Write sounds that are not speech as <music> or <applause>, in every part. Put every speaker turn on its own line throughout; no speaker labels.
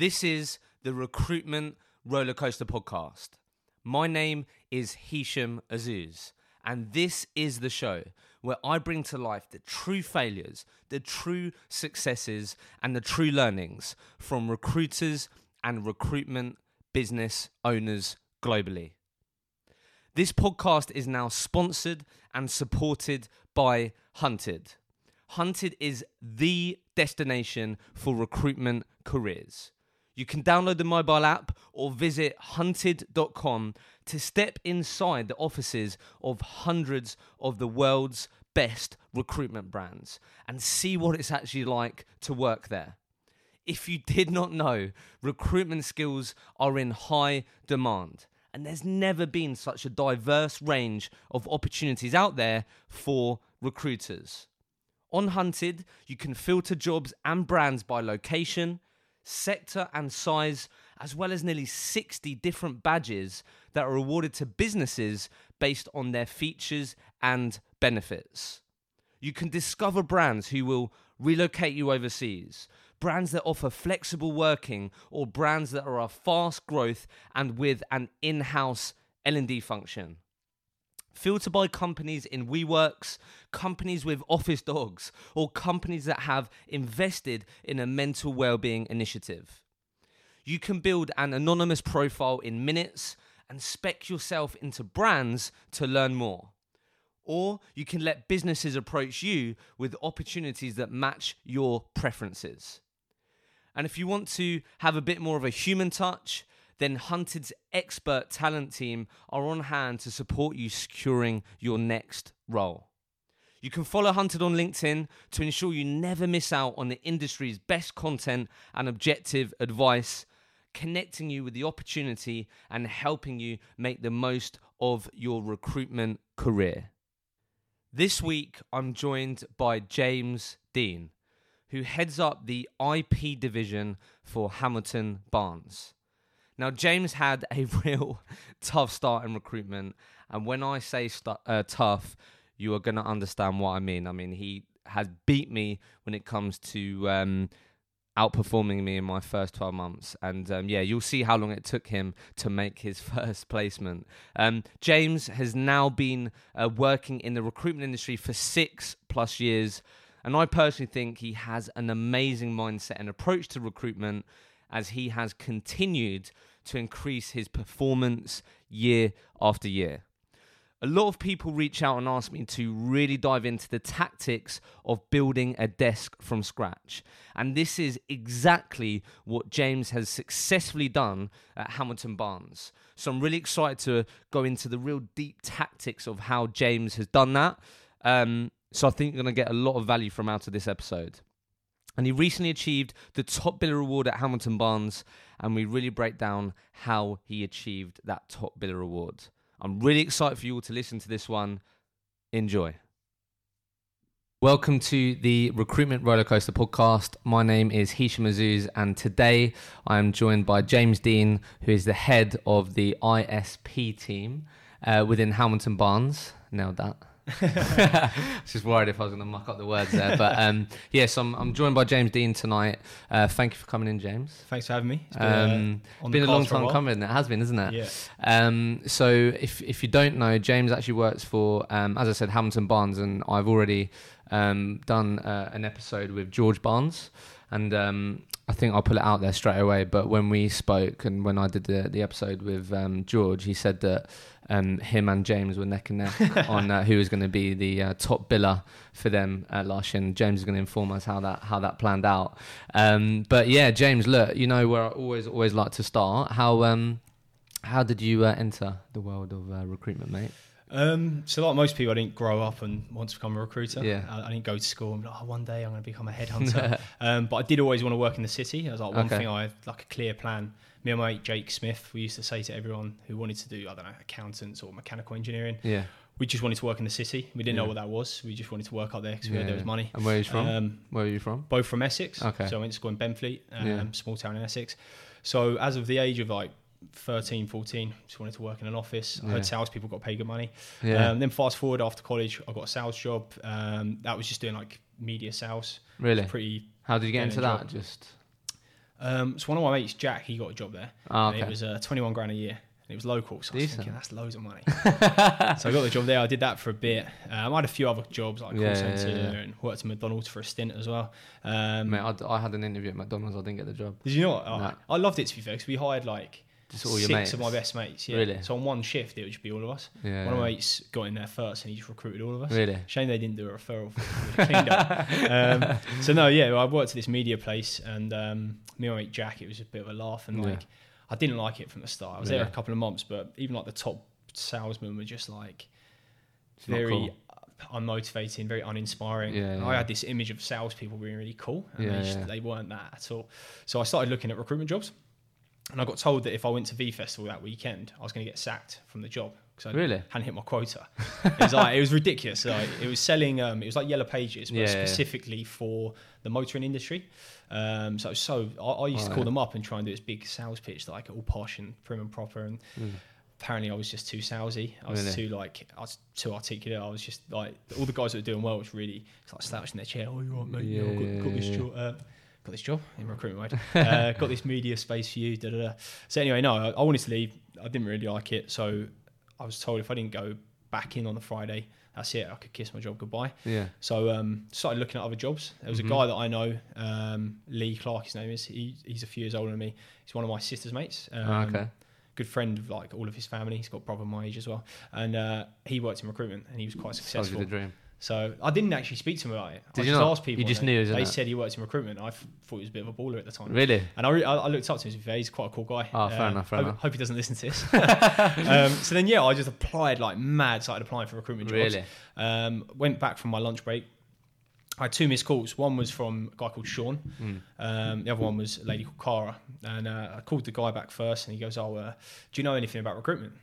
This is the Recruitment Rollercoaster Podcast. My name is Hisham Azzouz, and this is the show where I bring to life the true failures, the true successes, and the true learnings from recruiters and recruitment business owners globally. This podcast is now sponsored and supported by Hunted. Hunted is the destination for recruitment careers. You can download the mobile app or visit hunted.com to step inside the offices of hundreds of the world's best recruitment brands and see what it's actually like to work there. If you did not know, recruitment skills are in high demand, and there's never been such a diverse range of opportunities out there for recruiters. On Hunted, you can filter jobs and brands by location, sector, and size, as well as nearly 60 different badges that are awarded to businesses based on their features and benefits. You can discover brands who will relocate you overseas, brands that offer flexible working, or brands that are a fast growth and with an in-house L&D function. Filter by companies in WeWorks, companies with office dogs, or companies that have invested in a mental well-being initiative. You can build an anonymous profile in minutes and spec yourself into brands to learn more. Or you can let businesses approach you with opportunities that match your preferences. And if you want to have a bit more of a human touch, then Hunted's expert talent team are on hand to support you securing your next role. You can follow Hunted on LinkedIn to ensure you never miss out on the industry's best content and objective advice, connecting you with the opportunity and helping you make the most of your recruitment career. This week, I'm joined by James Dean, who heads up the IP division for Hamilton Barnes. Now, James had a <laughs> real tough start in recruitment. And when I say uh, tough, you are going to understand what I mean. I mean, he has beat me when it comes to um, outperforming me in my first 12 months. And um, yeah, you'll see how long it took him to make his <laughs> first placement. Um, James has now been uh, working in the recruitment industry for six plus years. And I personally think he has an amazing mindset and approach to recruitment as he has continued to increase his performance year after year. A lot of people reach out and ask me to really dive into the tactics of building a desk from scratch. And this is exactly what James has successfully done at Hamilton Barnes. So I'm really excited to go into the real deep tactics of how James has done that. Um, so I think you're going to get a lot of value from out of this episode. And he recently achieved the top biller award at Hamilton Barnes, and we really break down how he achieved that top biller award. I'm really excited for you all to listen to this one. Enjoy. Welcome to the Recruitment Rollercoaster podcast. My name is Hisham Azzouz, and today I am joined by James Dean, who is the head of the ISP team uh, within Hamilton Barnes. Nailed that. I was just worried if I was going to muck up the words there. But um, yes, I'm, I'm joined by James Dean tonight. Uh, thank you for coming in, James.
Thanks for having me.
It's been, um, uh, been a long time a coming. It has been, isn't it?
Yeah.
Um, so if if you don't know, James actually works for, um, as I said, Hamilton Barnes, and I've already um, done uh, an episode with George Barnes, and um, I think I'll put it out there straight away. But when we spoke and when I did the the episode with um, George, he said that um, him and James were neck and neck <laughs> on uh, who was going to be the uh, top biller for them uh, last year. And James is going to inform us how that how that planned out. Um, but yeah, James, look, you know where I always always like to start. How um, how did you uh, enter the world of uh, recruitment, mate?
Um, so, like most people, I didn't grow up and want to become a recruiter.
Yeah.
I, I didn't go to school and be like, oh, one day I'm going to become a headhunter. <laughs> um, but I did always want to work in the city. I was like, one
Okay.
thing I had like a clear plan. Me and my mate Jake Smith, we used to say to everyone who wanted to do, I don't know, accountants or mechanical engineering,
Yeah.
we just wanted to work in the city. We didn't
Yeah.
know what that was. We just wanted to work out there because we
yeah.
heard there was money.
And where are you from?
Um,
where are you from?
both from Essex.
Okay.
So I went to school in Benfleet, um,
Yeah.
small town in Essex. So as of the age of like 13, 14, just wanted to work in an office. I
Yeah.
heard salespeople got paid good money.
Yeah.
Um, then fast forward after college, I got a sales job. Um, that was just doing like media sales.
really?
Pretty.
How did you get into that? Just
Um, so one of my mates, Jack, he got a job there.
Oh, okay.
it was uh, 21 grand a year. And it was local. So I was
Decent.
thinking, that's loads of money. <laughs> so I got the job there. I did that for a bit. Um, I had a few other jobs, like call
Yeah,
centre
yeah, yeah.
and worked at McDonald's for a stint as well. Um,
Mate, I, I had an interview at McDonald's. I didn't get the job.
did you know what? I-. I loved it, to be fair, because we hired like
Just all your
six
mates.
of my best mates. Yeah.
Really?
So on one shift, it would just be all of us.
Yeah.
One of my mates got in there first and he just recruited all of us.
Really?
Shame they didn't do a referral. For <laughs> cleaned up. Um, so no, yeah, I worked at this media place, and um, me and my mate Jack, it was a bit of a laugh, and
Yeah.
like I didn't like it from the start. I was there a couple of months, but even like the top salesmen were just like
It's
very
cool.
unmotivating, very uninspiring.
Yeah, yeah.
I had this image of salespeople being really cool, and
Yeah,
they, just,
yeah.
they weren't that at all. So I started looking at recruitment jobs, and I got told that if I went to V Festival that weekend, I was going to get sacked from the job because I
Really?
hadn't hit my quota. it was like it was ridiculous. Like, it was selling. Um, it was like Yellow Pages, but
Yeah, yeah, yeah.
specifically for the motoring industry. Um, so so I, I used to call
Right.
them up and try and do this big sales pitch, like all posh and prim and proper. And apparently, I was just too salesy. I was
Mm. Really?
too like I was too articulate. I was just like all the guys that were doing well was really like slouching their chair. Oh, you're right, mate. Yeah,
Yeah,
got,
yeah,
got this job. Uh, got this job in recruitment mode. <laughs> uh, got this media space for you. Da, da, da. So anyway, no, I, I wanted to leave. I didn't really like it, so I was told if I didn't go back in on the Friday, that's it. I could kiss my job goodbye.
Yeah.
So um, started looking at other jobs. There was
Mhm.
a guy that I know, um, Lee Clark, his name is. He, he's a few years older than me. He's one of my sister's mates. Um,
Oh, okay.
Good friend of like all of his family. He's got a brother my age as well, and uh, he worked in recruitment and he was quite
Sounds
successful.
the dream.
So I didn't actually speak to him about it.
Did
I
you
just
not?
asked people.
You just knew,
they,
isn't
they
it?
said he worked in recruitment. I f- thought he was a bit of a baller at the time.
Really?
And I, re- I I looked up to him. To he's quite a cool guy.
Oh, fair
Um,
enough, fair
hope,
enough.
hope he doesn't listen to this. <laughs> <laughs> um, so then, yeah, I just applied like mad. Started applying for recruitment jobs.
Really?
Um, went back from my lunch break. I had two missed calls. One was from a guy called Sean.
Mm.
Um, the other one was a lady called Cara. And uh, I called the guy back first, and he goes, "Oh, uh, do you know anything about recruitment?"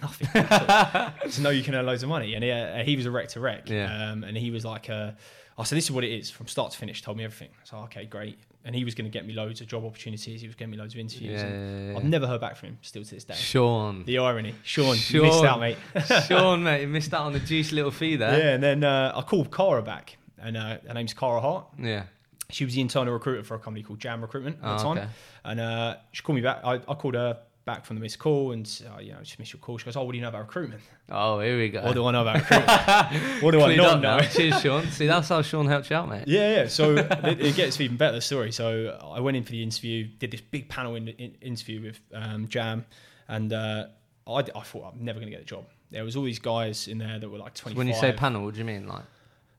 Like, Nothing. <laughs> to know you can earn loads of money, and he, uh, he was a rec to rec.
Yeah.
Um, and he was like, uh, "I said this is what it is from start to finish." Told me everything. So okay, great. And he was going to get me loads of job opportunities. He was getting me loads of interviews.
Yeah,
and
yeah, yeah.
I've never heard back from him still to this day.
Sean.
The irony, Sean, you missed
Sean.
out, mate. <laughs>
Sean, mate, you missed out on the juicy little fee there.
Yeah, and then uh, I called Cara back, and uh, her name's Cara Hart.
Yeah.
She was the internal recruiter for a company called Jam Recruitment at
Oh,
the time.
okay.
And uh, she called me back. I, I called her back from the missed call and, uh, you know, just missed your call. She goes, Oh, what do you know about recruitment?
Oh, here we go.
What do I know about recruitment? <laughs> what do I not know? <laughs>
Cheers, Sean. See, that's how Sean helped you out, mate.
Yeah, yeah. So <laughs> it, it gets even better, the story. So I went in for the interview, did this big panel in, in, interview with um, Jam, and uh, I, I thought I'm never going to get the job. There was all these guys in there that were like 25.
When you say panel, what do you mean? Like,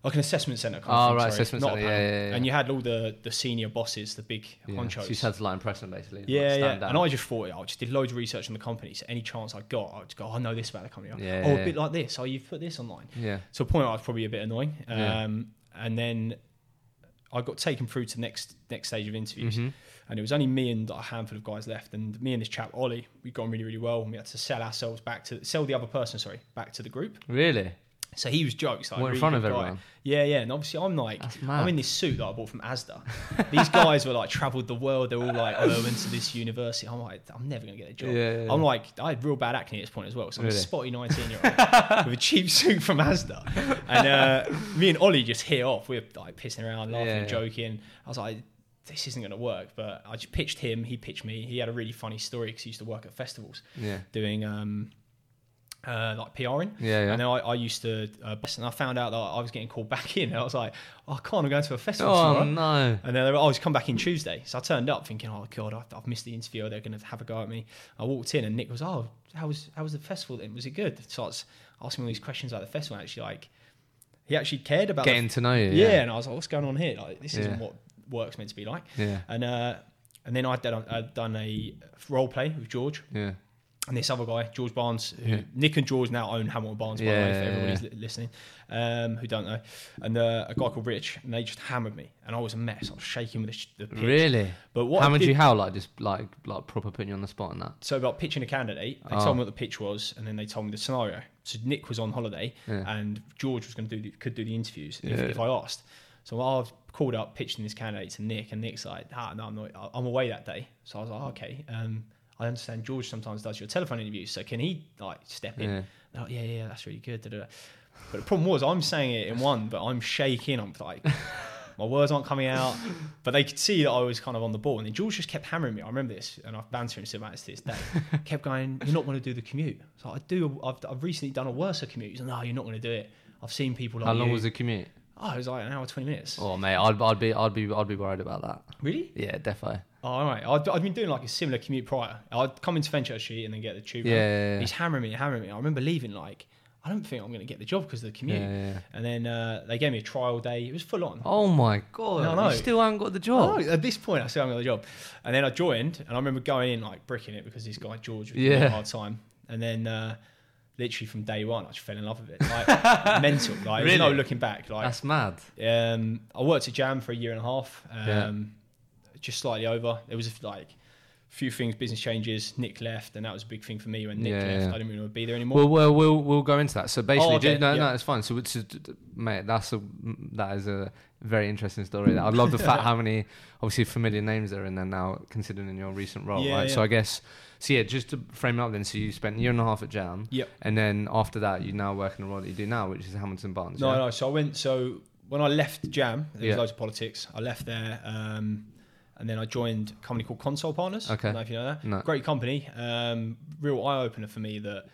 like an assessment center. Kind
Oh,
thing,
right,
sorry,
assessment
not
centre, yeah, yeah, yeah.
And you had all the the senior bosses, the big
yeah.
honchos.
so you just had to like impress them, basically. like,
Yeah, yeah.
stand.
And I just thought, I just did loads of research on the company. So any chance I got, I would go, "Oh, I know this about the company.
Yeah,
oh,
yeah.
a bit like this. Oh, you've put this online.
Yeah.
So a point, I was probably a bit annoying. Um,
Yeah.
And then I got taken through to the next next stage of interviews.
Mhm.
And it was only me and a handful of guys left. And me and this chap, Ollie, we got on really, really well. And we had to sell ourselves back to, sell the other person, sorry, back to the group.
Really?
So he was jokes. Like,
What, in front of
guy.
everyone?
Yeah, yeah. And obviously, I'm like, I'm in this suit that I bought from Asda. <laughs> These guys were like traveled the world. They're all like, oh, I went to this university. I'm like, I'm never gonna get a job.
Yeah, yeah.
I'm like, I had real bad acne at this point as well. So I'm
Really?
a spotty 19 year old <laughs> with a cheap suit from Asda. And uh, me and Ollie just hit off. We were like pissing around, laughing,
yeah.
joking. I was like. This isn't going to work, but I just pitched him. He pitched me. He had a really funny story because he used to work at festivals
Yeah.
doing um, uh, like PRing.
Yeah, yeah.
And then I, I used to, uh, and I found out that I was getting called <laughs> back in. And I was like, oh, I can't, I'm going to a festival
Oh,
tomorrow.
no.
And then they were, oh, just come back in Tuesday. So I turned up thinking, oh, God, I've, I've missed the interview. They're going to have a go at me. I walked in and Nick was, oh, how was, how was the festival then? Was it good? So I was asking all these questions about the festival. Actually, like, he actually cared about the-
Getting to know you.
yeah.
Yeah.
And I was like, what's going on here? Like, this isn't what work's meant to be like.
Yeah.
And, uh, and then I'd done, I'd done a role play with George
Yeah.
And this other guy, George Barnes, who
Yeah.
Nick and George now own Hamilton Barnes, by the
Yeah,
way, if
yeah,
everybody's li- listening, um, who don't know, and uh, a guy called Rich, and they just hammered me, and I was a mess. I was shaking with the, sh- the pitch.
Really?
But what
much
did-
you how like just like like proper putting you on the spot and that?
So about pitching a candidate, they
Oh.
told me what the pitch was, and then they told me the scenario. So Nick was on holiday,
Yeah.
and George was going to do the, could do the interviews if,
Yeah.
if I asked. So I called up pitching this candidate to Nick, and Nick's like, ah, "No, I'm not. I'm away that day." So I was like, oh, "Okay." Um, I understand George sometimes does your telephone interviews, so can he like step in?
Yeah.
Like, yeah, yeah, that's really good. da, da, da. But the problem was, I'm saying it in one, but I'm shaking. I'm like, <laughs> my words aren't coming out. But they could see that I was kind of on the ball. And then George just kept hammering me. I remember this, and I've bantered him still about it to this day. <laughs> kept going, You're not going to do the commute. So I do, I've, I've recently done a worse commute. He's like, No, you're not going to do it. I've seen people like
How long
you."
was the commute?
Oh, it was like an hour, 20 minutes.
Oh mate, I'd, I'd be I'd be I'd be worried about that.
Really?
Yeah, defo.
Oh, all right. I'd, I'd been doing like a similar commute prior. I'd come into Fenchurch Street and then get the tube.
Yeah, yeah, yeah.
He's hammering me, hammering me. I remember leaving like, I don't think I'm going to get the job because of the commute. And then uh, they gave me a trial day. It was full on.
Oh my god!
No, no.
You still haven't got the job.
Oh, at this point, I still haven't got the job. And then I joined, and I remember going in like bricking it because this guy George was
Yeah.
a hard time. And then uh, literally from day one, I just fell in love with it. Like <laughs> mental. Like there's no looking back. Like
That's mad.
um, I worked at Jam for a year and a half. Um,
Yeah.
Just slightly over. There was like a few things, business changes. Nick left, and that was a big thing for me when Nick
Yeah,
left.
yeah.
I didn't really want to be there anymore.
Well, well, we'll we'll go into that. So basically,
Oh, okay,
no,
yeah.
no, it's fine. So, mate, that's a that is a very interesting story. I love the fact <laughs> how many obviously familiar names are in there now, considering your recent role, right? So. I guess, so yeah, just to frame it up, then, so you spent a year and a half at Jam,
Yep.
and then after that, you now work in the role that you do now, which is Hamilton Barnes.
No, no. So I went. So when I left Jam, there was loads of politics. I left there, um, and then I joined a company called Consol Partners.
Okay.
I don't know if you know that.
No.
Great company. Um, real eye opener for me that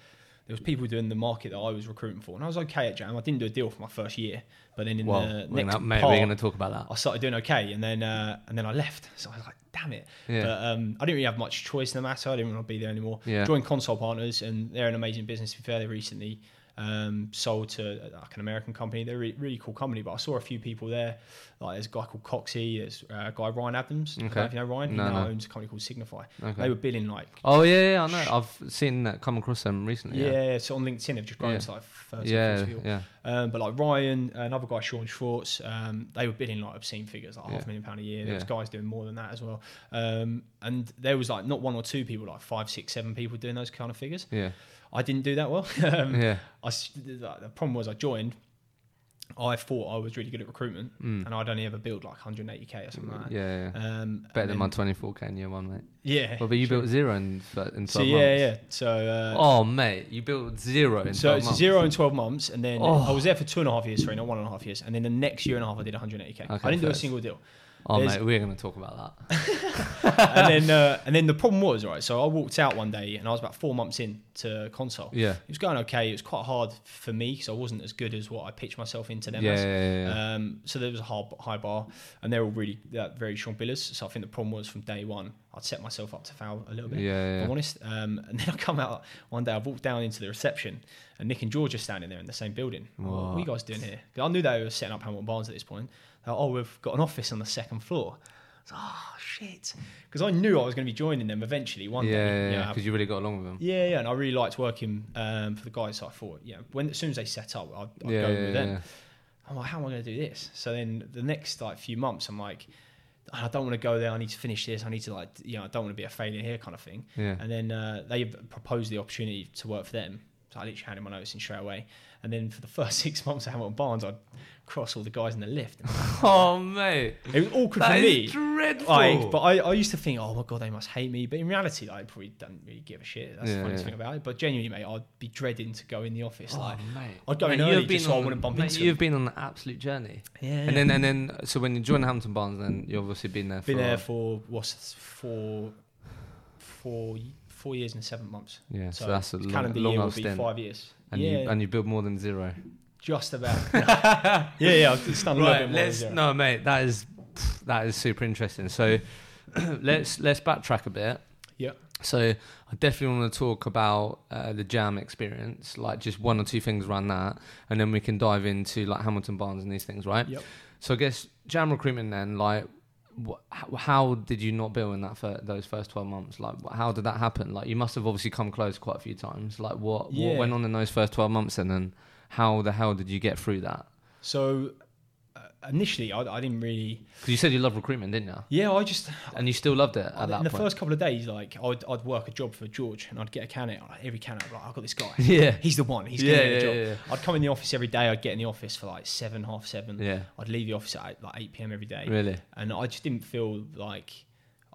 there was people doing the market that I was recruiting for, and I was okay at Jam. I didn't do a deal for my first year, but then in
Well,
the
we're
next
gonna, mate,
part,
we're going to talk about that.
I started doing okay, and then uh, and then I left. So I was like, damn it.
Yeah.
But um, I didn't really have much choice in the matter. I didn't want to be there anymore.
Yeah.
Joined Consol Partners, and they're an amazing business. To be fair, they recently um, sold to uh, like an American company. They're a really, really cool company. But I saw a few people there. Like there's a guy called Coxie. There's uh, a guy Ryan Adams. I don't know
Okay.
if you know Ryan.
No,
he now
no.
owns a company called Signify.
Okay.
They were billing like.
Oh yeah, yeah, I know. I've seen that come across them recently.
Yeah,
Yeah,
yeah, so on LinkedIn they've just grown
Yeah.
to like 30
yeah,
people.
yeah.
Um, but like Ryan, another guy, Sean Schwartz, um, they were bidding like obscene figures, like
Yeah.
half a million pound a year. There was guys doing more than that as well. Um, and there was like not one or two people, like five, six, seven people doing those kind of figures.
yeah,
I didn't do that well. <laughs> um,
yeah.
I the problem was I joined. I thought I was really good at recruitment,
Mm.
and I'd only ever build like 180k or something like that.
Yeah, yeah.
Um,
Better than my 24k in year one, mate.
Yeah.
Well, but you
true.
built zero in, in 12
So
months.
yeah, yeah. So uh,
Oh, mate, you built zero in
So
12
it's
months.
zero in 12 months, and then
Oh.
I was there for two and a half years, sorry, not one and a half years. And then the next year and a half, I did 180k.
Okay,
I didn't do a single deal.
Oh,
There's-
mate, we're going to talk about that. <laughs>
and then, <laughs> uh, and then the problem was, right. So I walked out one day, and I was about four months in to consol.
Yeah.
It was going okay. It was quite hard for me because I wasn't as good as what I pitched myself into them
Yeah,
as.
yeah, yeah.
Um, so there was a hard, high bar, and they're all really uh, very strong billers. So I think the problem was from day one, I'd set myself up to foul a little bit.
Yeah,
if
yeah.
I'm honest. Um, and <laughs> then I come out one day, I walked down into the reception, and Nick and George are standing there in the same building. I'm what are you guys doing here? 'Cause I knew they were setting up Hamilton Barnes at this point. Like, oh, we've got an office on the second floor. I was like, oh shit, because I knew I was going to be joining them eventually one
Yeah,
day.
yeah,
you know,
because you really got along with them.
yeah, yeah, and I really liked working um, for the guys. So I thought, yeah, when as soon as they set up, I'd, I'd
yeah,
go
yeah,
with them. I'm like, how am I going to do this? So then the next like few months, I'm like, I don't want to go there. I need to finish this. I need to like, you know, I don't want to be a failure here, kind of thing.
Yeah.
And then uh, they proposed the opportunity to work for them. So I literally had handed my notice in straight away. And then for the <laughs> first six months at Hamilton Barnes, I'd cross all the guys in the lift. <laughs>
Oh, mate.
It was awkward
That
for
is
me.
dreadful.
Like, but I, I used to think, oh my god, they must hate me. But in reality, like, I probably don't really give a shit. That's
Yeah,
the funny
yeah.
thing about it. But genuinely, mate, I'd be dreading to go in the office.
Oh,
like,
mate.
I'd go in
Mate,
early
you've been
just so I wouldn't bump
mate,
into
You've been on an absolute journey.
yeah,
And then, and then, so when you joined Hamilton Barnes, then you've obviously been there for.
been there for what's four, four, four years and seven months.
yeah, so,
So,
that's a long,
calendar
long
year will
old
be
stint.
five years.
And
yeah,
you and you built more than zero.
just about. <laughs> <laughs> yeah, yeah, I've just done a little bit more.
let's
zero.
no, mate. That is that is super interesting. So <clears throat> let's let's backtrack a bit.
Yeah.
So I definitely want to talk about uh, the Jam experience, like just one or two things around that, and then we can dive into like Hamilton Barnes and these things, right?
Yep.
So I guess Jam recruitment then, like, wh- how, did you not bill in that fir- those first twelve months? Like, how did that happen? Like, you must have obviously come close quite a few times. Like, what
Yeah.
what went on in those first twelve months, and then how the hell did you get through that?
So initially, I, I didn't really.
Because you said you love recruitment, didn't you?
Yeah, I just
And you still loved it at
in
that
the
point.
first couple of days, like I'd, I'd work a job for George, and I'd get a candidate. Like, every candidate, I'd like, I've got this guy. <laughs>
yeah.
He's the one. He's
Yeah,
gonna get a
yeah,
job.
yeah.
I'd come in the office every day. I'd get in the office for like seven, half seven.
Yeah.
I'd leave the office at like eight pm every day,
Really.
and I just didn't feel like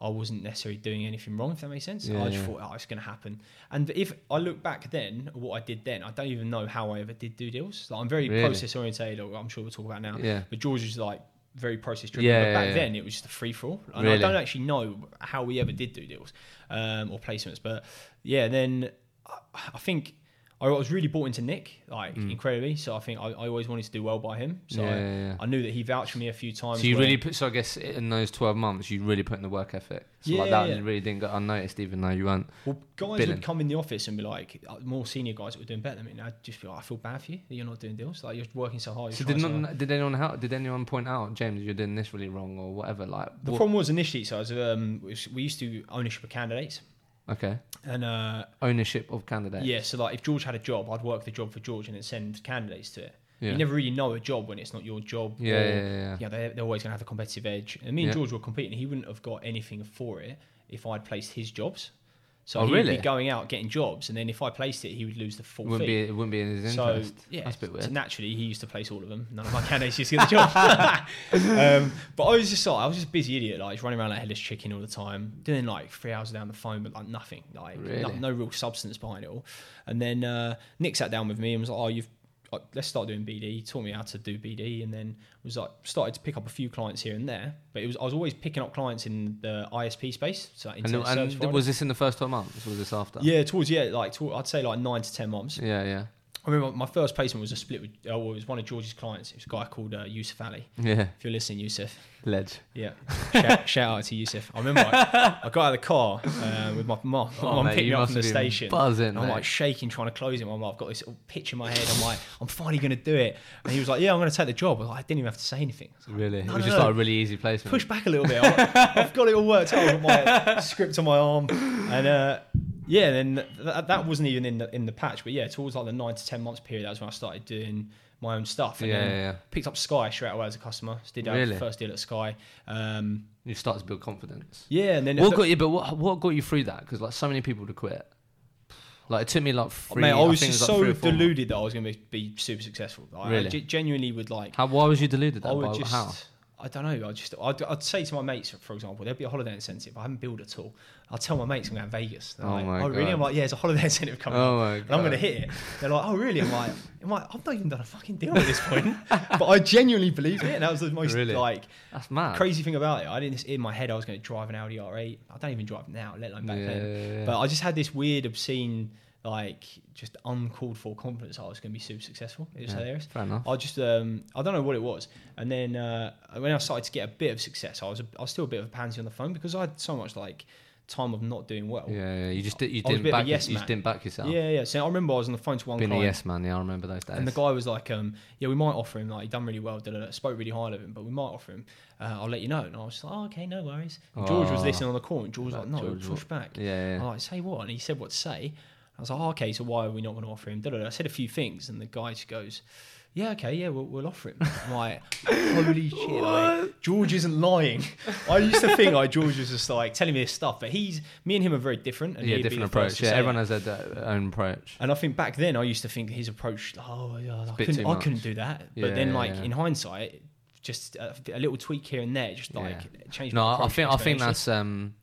I wasn't necessarily doing anything wrong. If that makes sense,
Yeah,
I just
yeah.
thought, oh, it's going to happen. And if I look back then, what I did then, I don't even know how I ever did do deals. Like, I'm very
Really?
process orientated. I'm sure we'll talk about now.
Yeah.
But George was like very process driven.
Yeah,
but back then it was just a free for all. And
Really?
I don't actually know how we ever did do deals um, or placements, but yeah, then I, I think. I was really bought into Nick, like incredibly. So I think I, I always wanted to do well by him. So
Mm. Yeah,
I,
yeah, yeah.
I knew that he vouched for me a few times.
So you really put. So I guess in those twelve months, you really put in the work ethic. So like that
yeah.
really didn't go unnoticed, even though you weren't.
Well, guys
billing.
would come in the office and be like, uh, more senior guys that were doing better than me. And I'd just feel like, I feel bad for you that you're not doing deals. Like, you're working so hard.
So did not did anyone help? Did anyone point out, James, you're doing this really wrong or whatever? Like
The
what-
problem was initially, so I was, um, we used to ownership of candidates.
Okay,
And uh,
ownership of candidates.
yeah, so like if George had a job, I'd work the job for George and then send candidates to it.
yeah,
You never really know a job when it's not your job.
yeah,
or-
yeah, yeah, yeah.
yeah, they're, they're always going to have a competitive edge. And me and. George were competing. He wouldn't have got anything for it if I'd placed his jobs. So
Oh,
he'd
really?
be going out getting jobs, and then if I placed it, he would lose the full
wouldn't
fee.
be it wouldn't be in his
So
interest.
yeah,
That's a bit weird.
so naturally he used to place all of them. None of my candidates used to get the job. <laughs> um, but I was just like, I was just a busy idiot, like just running around like headless chicken all the time, doing like three hours down the phone, but like nothing, like no,
Really?
no real substance behind it all. And then uh, Nick sat down with me and was like, "Oh, you've let's start doing BD." He taught me how to do BD, and then was like started to pick up a few clients here and there. But it was I was always picking up clients in the ISP space, so
And, and was this in the first twelve months? Was this after?
yeah, towards yeah, like toward, I'd say like nine to ten months.
yeah, yeah,
I remember my first placement was a split with, well, it was one of George's clients. It was a guy called uh, Yusuf Ali.
yeah.
If you're listening, Yusuf,
Ledge.
yeah, shout, <laughs> shout out to Yusuf. I remember I, I got out of the car uh, with my mum. My
Oh,
mum picked me
you
up from the station.
Buzzing.
I'm like shaking, trying to close him. I'm like, I've got this little pitch in my head. I'm like, I'm finally going to do it. And he was like, Yeah, I'm going to take the job. I, like, I didn't even have to say anything. Like,
really.
No,
it was
no,
just
no.
like a really easy placement.
Push back a little bit. Like, <laughs> I've got it all worked out. I've got my <laughs> script on my arm. And uh, yeah, then th- that wasn't even in the in the patch. But yeah, towards like the nine to ten months period, that was when I started doing my own stuff. And
Yeah,
then
yeah, yeah.
picked up Sky straight away as a customer. So did our
Really?
first deal at Sky. Um,
You start to build confidence.
yeah, and then
What got you? But what what got you through that? Because like so many people to quit. Like it took me like three.
Mate, I was
think it
just
like
so
three or four months.
deluded that I was going to be, be super successful. I,
Really?
Ge- genuinely would like.
How? Why was you deluded? That I
would
By,
just.
how?
I don't know. I just. I'd, I'd say to my mates, for example, there'd be a holiday incentive. I haven't billed at all. I'll tell my mates I'm going to Vegas. They're
Oh
like,
my
oh really?
God.
I'm like, yeah, it's a holiday <laughs> incentive coming.
Oh
up,
my
and I'm going to hit it. They're like, oh really? I'm like, <laughs> I'm like, I've not even done a fucking deal at this point, but I genuinely believed it, and that was the most
Really?
like
That's mad.
crazy thing about it. I didn't in my head I was going to drive an Audi R8. I don't even drive now, let alone back
Yeah,
then.
yeah, yeah.
But I just had this weird, obscene, like just uncalled for confidence. I was going to be super successful. It was
Yeah,
hilarious.
Fair enough.
I just um, I don't know what it was, and then uh, when I started to get a bit of success, I was a, I was still a bit of a pansy on the phone because I had so much like time of not doing well.
Yeah, yeah. You just did, you
I was
didn't
bit of a
back
yes
you just didn't back yourself.
yeah, yeah. So I remember I was on the phone to one
Being a yes man, yeah, I remember those days.
and the guy was like, um, "Yeah, we might offer him. Like, he done really well. Da, da, da. Spoke really highly of him, but we might offer him. Uh, I'll let you know." And I was like, "Oh, okay, no worries." And George was
Oh.
listening on the call, and George was like, "No,
George
push back."
yeah, yeah.
I'm like, "Say what?" And he said what to say. I was like, oh, "Okay, so why are we not going to offer him?" Da, da, da. I said a few things, and the guy just goes. Yeah, okay, yeah, we'll, we'll offer him. I'm like, holy <laughs> shit, like, George isn't lying. I used to think like George was just like telling me this stuff, but he's me and him are very different. And
yeah, different approach. Yeah, everyone
it.
has their their own approach.
And I think back then I used to think his approach, oh, yeah, I, couldn't, I couldn't do that. But
Yeah,
then, like
yeah.
in hindsight, just a, a little tweak here and there, just like
Yeah.
changed.
No,
my
I think I think that's um,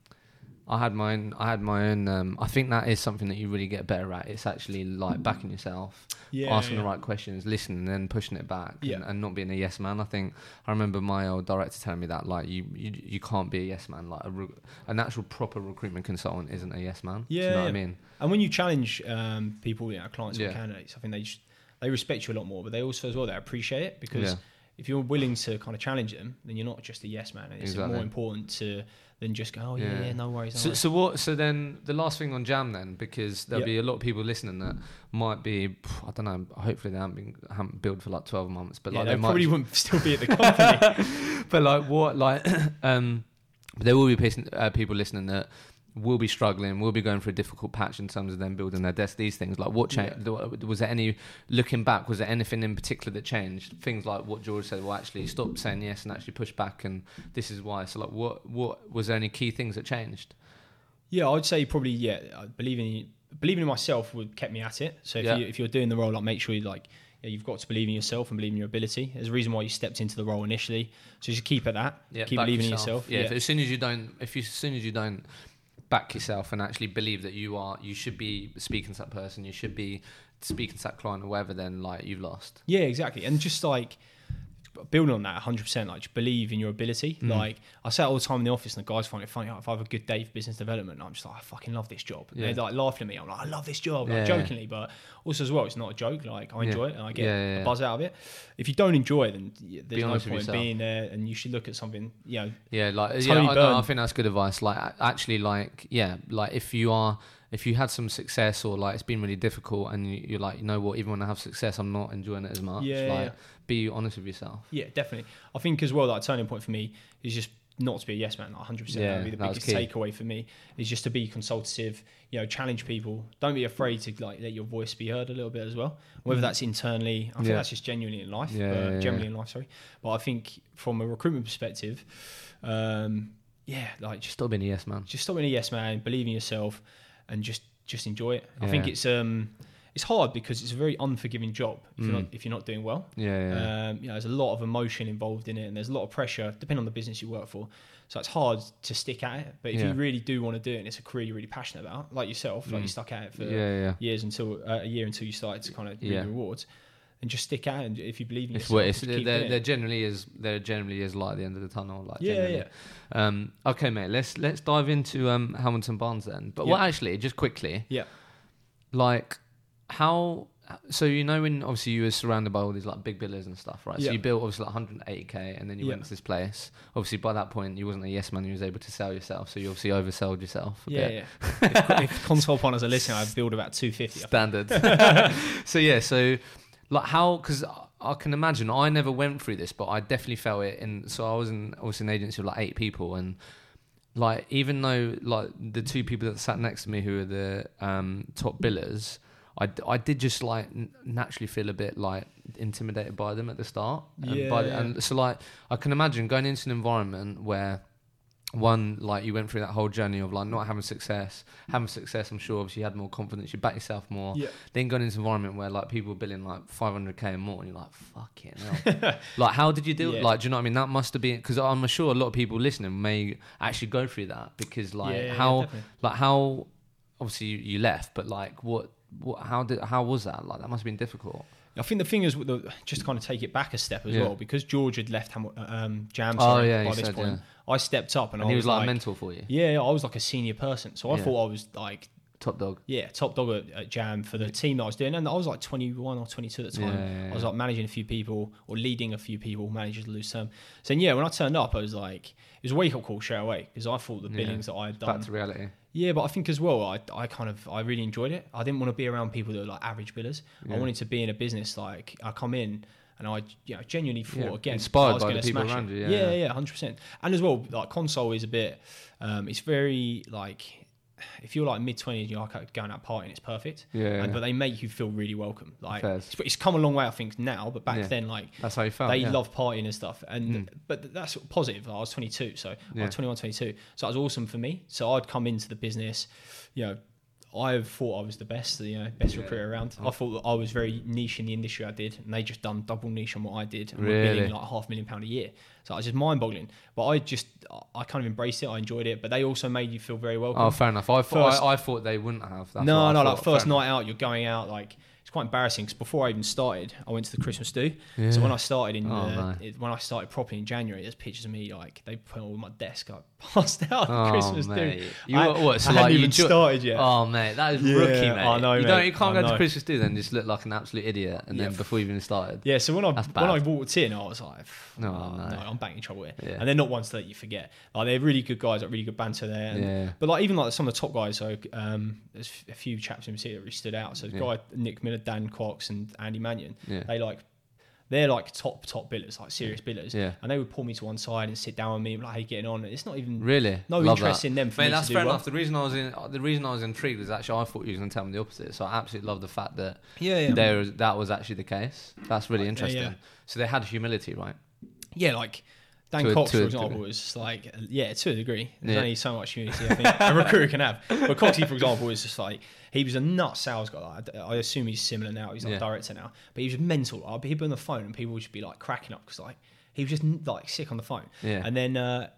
I had my own. I had my own. Um, I think that is something that you really get better at. It's actually like backing yourself,
yeah,
asking
yeah.
the right questions, listening, and then pushing it back,
Yeah.
and, and not being a yes man. I think I remember my old director telling me that like you you, you can't be a yes man. Like a, re- a natural proper recruitment consultant isn't a yes man. Do you
Yeah,
know what I mean?
And when you challenge um, people, you know, clients
Yeah.
or candidates, I think they just, they respect you a lot more, but they also as well they appreciate it because
Yeah.
if you're willing to kind of challenge them, then you're not just a yes man. It's
Exactly.
more important to than just go, oh yeah,
Yeah.
yeah, no worries. No
So,
worries.
so what? So then the last thing on Jam then, because there'll
Yeah.
be a lot of people listening that might be, I don't know. Hopefully they haven't been haven't billed for like twelve months, but
yeah,
like
they
they might
probably wouldn't still be at the company. <laughs>
but like what like <clears throat> um there will be pers- uh, people listening that will be struggling will be going through a difficult patch in terms of them building their desk these things like what changed was there any looking back was there anything in particular that changed things like what george said well actually stop saying yes and actually push back and this is why so like what what was there any key things that changed
Yeah, I'd say probably yeah. Uh, I believe in believing in myself would kept me at it. So if
Yeah.
you if you're doing the role, like make sure you like you've got to believe in yourself and believe in your ability. There's a reason why you stepped into the role initially. So just keep at that. Yeah,
keep
believing in yourself.
yeah, If, as soon as you don't if you as soon as you don't back yourself and actually believe that you are you should be speaking to that person you should be speaking to that client or whatever then like you've lost
Yeah, exactly. And just like building on that 100 percent like just believe in your ability
Mm.
like I say all the time in the office and the guys find it funny like, if I have a good day for business development I'm just like I fucking love this job
Yeah.
they're like laughing at me I'm like I love this job like
Yeah.
jokingly but also as well it's not a joke like I
Yeah.
enjoy it and I get
Yeah, yeah,
a buzz out of it if you don't enjoy it then there's no point
yourself.
being there and you should look at something you know
Yeah, like yeah, I, no, I think that's good advice. Like actually, like yeah, like if you are if you had some success or like it's been really difficult and you, you're like, you know what, even when I have success, I'm not enjoying it as much.
Yeah,
like
yeah.
be honest with yourself.
Yeah, definitely. I think as well that a turning point for me is just not to be a yes man. Like 100. percent
Yeah,
That would be the biggest takeaway for me is just to be consultative. You know, challenge people. Don't be afraid to like let your voice be heard a little bit as well. Whether that's internally, I think
Yeah.
that's just genuinely in life.
Yeah,
uh,
yeah, yeah.
generally in life, sorry. But I think from a recruitment perspective, um, yeah, like just
Stop being a yes man.
just stop being a yes man, believe in yourself, and just just enjoy it. I think it's um it's hard because it's a very unforgiving job if you're
Mm.
not if you're not doing well.
Yeah, yeah.
Um, you know, there's a lot of emotion involved in it, and there's a lot of pressure, depending on the business you work for. So it's hard to stick at it. But if
Yeah.
you really do want to do it, and it's a career you're really passionate about, like yourself, like
Mm.
you stuck at it for
yeah, yeah.
years until uh, a year until you started to kind of reap
Yeah.
rewards, and just stick it. And if you believe in
It's
yourself,
it's, there, there
doing
there
it.
generally is there generally is light at the end of the tunnel. Like
Yeah,
generally.
yeah.
Um, okay, mate. Let's let's dive into um, Hamilton Barnes then. But well, actually, just quickly,
Yeah.
like how. So you know when obviously you were surrounded by all these like big billers and stuff, right? So you built obviously like 180k, and then you
Yeah.
went to this place. Obviously by that point you wasn't a yes man; you was able to sell yourself. So you obviously oversold yourself. A
Yeah,
bit.
yeah. <laughs> if, if consol partners are listening, I build about 250.
Standard. <laughs> so yeah, so like how because I can imagine I never went through this, but I definitely felt it. And so I was in obviously an agency of like eight people, and like even though like the two people that sat next to me who were the um, top billers. I, I did just like n- naturally feel a bit like intimidated by them at the start, and, by the,
Yeah.
and so like I can imagine going into an environment where one like you went through that whole journey of like not having success, having success. I'm sure obviously you had more confidence, you back yourself more,
Yeah.
then going into an environment where like people were billing like 500k and more, and you're like, fucking hell. <laughs> like, how did you do it?
Yeah.
Like, do you know what I mean? That must have been because I'm sure a lot of people listening may actually go through that because like
Yeah,
how like how obviously you, you left, but like what what how did how was that? Like that must have been difficult.
I think the thing is, just to kind of take it back a step as well, because George had left Ham- um, Jam
Oh,
by this
said,
point. I stepped up and,
And
I
he was like, a
like
mentor for you,
Yeah, I was like a senior person, so I
Yeah.
thought I was like,
top dog.
yeah, top dog at, at Jam for the team that I was doing, and I was like 21 or 22 at the time.
Yeah, yeah,
I was like managing a few people or leading a few people, managers lose term. So yeah, when I turned up, I was like, it was a wake up call straight away because I thought the billings that I had done.
Back to reality.
Yeah, but I think as well, I, I kind of I really enjoyed it. I didn't want to be around people that were like average billers. I wanted to be in a business like I come in and I you know genuinely thought
Yeah,
again
inspired
I was
by the people
smash
around
it.
you, yeah,
yeah,
yeah.
yeah, hundred percent. And as well, like consol is a bit, um, it's very like if you're like mid twenties, you're like going out partying, it's perfect.
Yeah,
And, but they make you feel really welcome. Like it's, it's come a long way, I think now, but back then, like
That's how you felt.
they love partying and stuff and
Mm.
but that's positive i was 22 so i
Yeah.
was 21 22 so that was awesome for me so i'd come into the business you know I thought I was the best, you know, best
Yeah.
recruiter around.
Oh.
I thought that I was very niche in the industry I did, and they just done double niche on what I did, and were
Really?
billing like half million pound a year. So it was just mind boggling. But I just, I kind of embraced it. I enjoyed it. But they also made you feel very welcome.
Oh, fair enough. I thought
First-
I, I thought they wouldn't have. That's
no,
I
no,
thought.
like first night out, you're going out like quite embarrassing because before I even started, I went to the Christmas do.
Yeah.
So when I started in
Oh,
the,
no.
it, when I started properly in January, there's pictures of me like they put on my desk. I <laughs> passed out
Oh,
Christmas
mate.
do.
You
I,
were- what, so
I
like
hadn't even started yet.
Oh man, that is
Yeah,
rookie, mate.
I know,
you
mate.
don't, you can't
I
go to. Christmas do then just look like an absolute idiot, and then before you even started.
Yeah, so when I when I walked in, I was like,
No,
oh,
no.
no, I'm banging trouble here.
Yeah.
And they're not ones that you forget. Like they're really good guys, like really good banter there. And,
Yeah.
But like even like some of the top guys, so um, there's a few chaps in particular that really stood out. So the
Yeah.
guy Nick Miller, Dan Cox, and Andy Mannion,
Yeah.
they like they're like top top billers, like serious billers.
Yeah.
And they would pull me to one side and sit down with me, and be like, "How you getting on?" It's not even
Really?
no
Love
interest
that.
in them. For
Mate,
me
that's
to
fair
do well.
enough. The reason I was in, the reason I was intrigued was actually I thought you were going to tell me the opposite. So I absolutely love the fact that
Yeah, yeah.
there that was actually the case. That's really
Yeah,
interesting.
yeah.
So they had humility, right?
Yeah, like Dan
To
Cox,
to
for example, was like, yeah, to a degree. There's
Yeah.
only so much unity I think a recruiter can have. But Coxie, for example, was just like he was a nut sales guy. Like, I I assume he's similar now. He's like
Yeah.
a director now, but he was mental. I'd be on the phone and people would just be like cracking up because like he was just like sick on the phone.
Yeah.
And then uh,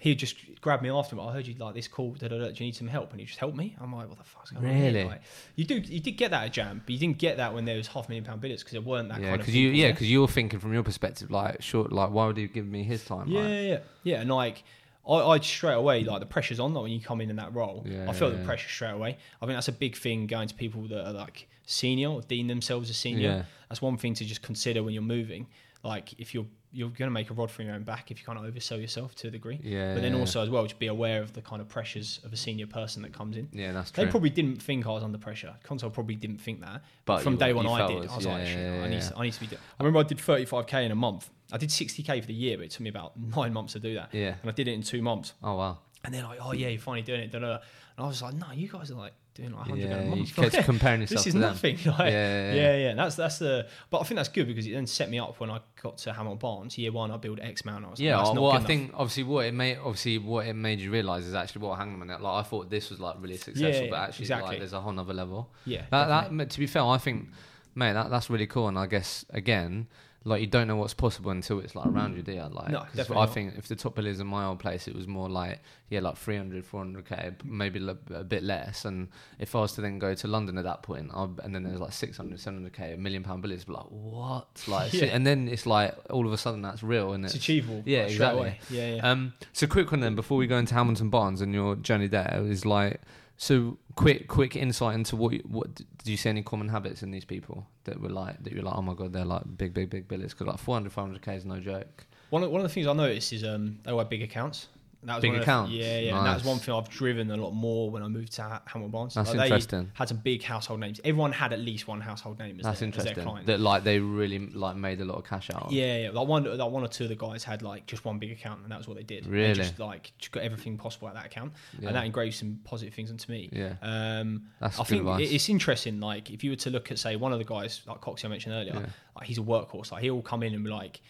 He'd just grabbed me after him. I heard you like this call. Da, da, da, do you need some help? And he just helped me. I'm like, what the fuck's going on?
Really?
Like, you do you did get that at Jam, but you didn't get that when there was half a million pound bidders because there weren't that
yeah,
kind of.
because you, yeah, because you're thinking from your perspective like sure like why would he give me his time?
Yeah,
like,
yeah, yeah, yeah. And like, I, I straight away like the pressure's on. Like when you come in in that role,
Yeah,
I felt
yeah,
the pressure straight away. I think that's a big thing going to people that are like senior or deem themselves a senior. That's one thing to just consider when you're moving. Like if you're you're going to make a rod for your own back if you kind of oversell yourself to a degree.
Yeah,
But then also as well, just be aware of the kind of pressures of a senior person that comes in.
yeah, that's
They
true.
probably didn't think I was under pressure. Consol probably didn't think that.
But
But from day one, I did. I was
yeah,
like,
yeah,
I, need to, I need to be. do- I remember I did 35k in a month. I did 60k for the year, but it took me about nine months to do that.
Yeah.
And I did it in two months.
oh wow.
And they're like, oh yeah, you're finally doing it. And I was like, no, you guys are like doing like 100
Yeah,
a month.
kept <laughs> comparing yourself
this is
to them.
nothing. <laughs> Like,
Yeah,
yeah,
yeah,
yeah,
yeah.
That's that's the. But I think that's good because it then set me up when I got to Hamilton Barnes. Year one, I built X amount. I was
Yeah,
like, that's not
well, I
enough.
think obviously what it made obviously what it made you realize is actually what Hangman. Like I thought this was like really successful,
yeah,
but actually
exactly.
like there's a whole nother level.
yeah,
That, that to be fair, I think, mate, that that's really cool. And I guess again, like you don't know what's possible until it's like around you, do you? Like,
No, definitely
I
not.
think if the top bill is in my old place, it was more like yeah, like 300, 400k, maybe a a bit less. And if I was to then go to London at that point, I'd, and then there's like 600, 700k, a million pound billers, be like what? <laughs> Like,
Yeah.
and then it's like all of a sudden that's real, and
it's
it's
achievable.
Yeah,
like,
exactly.
Yeah, yeah.
um, so quick one then before we go into Hamilton Barnes and your journey there is like so quick quick insight into what you, what did you see any common habits in these people that were like that you're like oh my god they're like big big big billers because like 400 500k is no joke
One of, one of the things I noticed is um, they all big accounts. That was
Big
one of yeah, yeah. And that was one thing I've driven a lot more when I moved to Ha- Hamilton Barnes.
that's
Like, they
interesting
had some big household names. Everyone had at least one household name as,
that's
their, as their
interesting
client.
that like they really like made a lot of cash out of.
yeah, yeah. Like one, like one or two of the guys had like just one big account, and that was what they did. They
Really?
just like just got everything possible at that account,
Yeah.
and that engraved some positive things onto me.
yeah
Um,
that's
I think
advice.
it's interesting. Like if you were to look at say one of the guys like Coxie I mentioned earlier,
Yeah.
like he's a workhorse. Like he'll come in and be like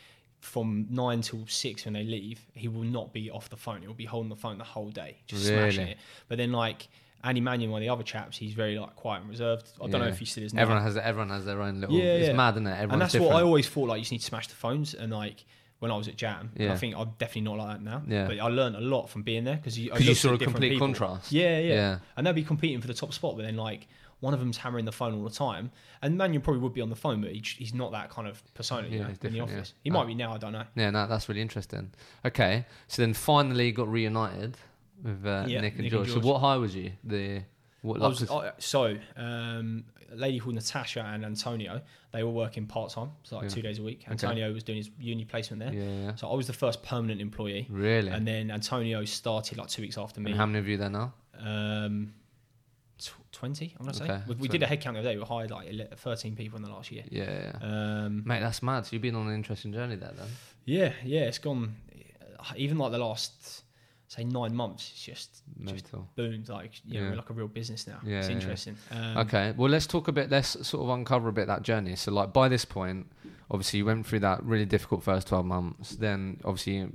from nine till six when they leave, he will not be off the phone. He'll be holding the phone the whole day, just smashing it. But then like Andy Mannion, one of the other chaps, he's very like quiet and reserved. I don't know if he still is now.
everyone has everyone has their own little
Yeah,
it's
yeah.
mad isn't it everyone's
and that's
different
what I always thought. Like you just need to smash the phones, and like when I was at Jam,
Yeah.
I think I'm definitely not like that now.
Yeah.
But I learned a lot from being there because you,
you saw a complete
people.
contrast
Yeah, yeah,
Yeah.
And they'll be competing for the top spot, but then like one of them's hammering the phone all the time, and Mannion probably would be on the phone, but he, he's not that kind of persona you know, in the
different, yeah.
office. He
Oh.
might be now, I don't know.
yeah no, that's really interesting okay so then finally got reunited with uh,
Yeah,
Nick and
Nick and
George. so what high was you the what
I
like,
was, I, so um, a lady called Natasha and Antonio, they were working part time, so like
Yeah.
two days a week. Antonio was doing his uni placement there,
yeah, yeah
so I was the first permanent employee.
really
And then Antonio started like two weeks after me.
and how many of you there now
Um, tw- 20, I'm going to say. We, we did a headcount the other day. We hired like 13 people in the last year.
Yeah, yeah.
Um,
Mate, that's mad. So you've been on an interesting journey there then.
yeah, yeah, it's gone. Even like the last, say, nine months, it's just, just boomed. Like, you know,
Yeah.
we're like a real business now.
Yeah,
it's
yeah.
interesting. Um,
Okay, well, let's talk a bit. Let's sort of uncover a bit that journey. So, like, by this point, obviously, you went through that really difficult first twelve months. Then, obviously, you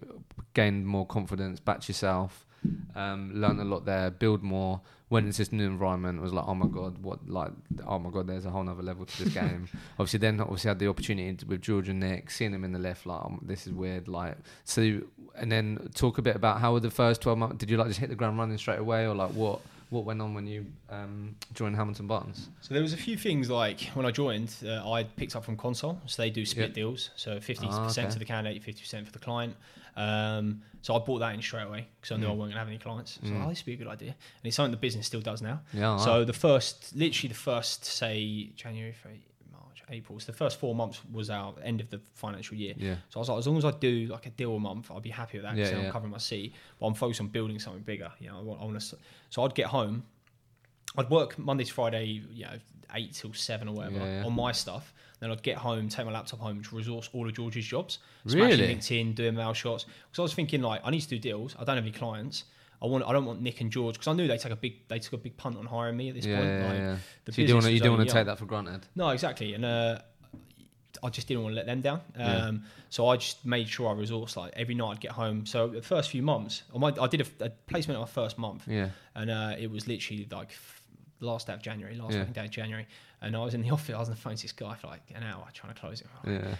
gained more confidence, backed yourself, um, learned a lot there, build more. Went into this new environment, was like, oh my god, what? Like, oh my god, there's a whole nother level to this <laughs> game. obviously, then obviously had the opportunity to- with George and Nick, seeing them in the lift, like, um, this is weird. Like, so, and then talk a bit about how were the first twelve months? Did you like just hit the ground running straight away, or like what? What went on when you um, joined Hamilton Buttons?
So there was a few things like when I joined, uh, I picked up from Consol, so they do split
Yeah.
deals, so fifty
Ah,
percent
okay.
to the candidate, fifty percent for the client. Um, so I bought that in straight away because I knew I
Mm.
wasn't gonna have any clients. So
Mm.
oh, this would be a good idea, and it's something the business still does now.
Yeah.
So the first, literally the first, say January, February, March, April. So the first four months was our end of the financial year.
yeah.
So I was like, as long as I do like a deal a month, I'd be happy with that because
Yeah,
I'm covering my seat. But I'm focused on building something bigger. You know, I want, I want to. So I'd get home. I'd work Monday to Friday, you know, eight till seven or whatever
Yeah, yeah.
on my stuff. Then I'd get home, take my laptop home to resource all of George's jobs,
Really?
LinkedIn, doing mail shots. Because I was thinking like, I need to do deals. I don't have any clients. I want. I don't want Nick and George because I knew they take a big. They took a big punt on hiring me at this
Yeah,
point.
yeah,
like,
yeah.
the
So you don't want to you don't want to take that for granted.
No, exactly, and uh, I just didn't want to let them down. Um,
Yeah.
So I just made sure I resourced like every night I'd get home. So the first few months, I, might, I did a, a placement in my first month,
Yeah.
and uh, it was literally like last day of January, last
Yeah.
working day of January, and I was in the <laughs> office. I was on the phone to this guy for like an hour trying to close it.
Yeah.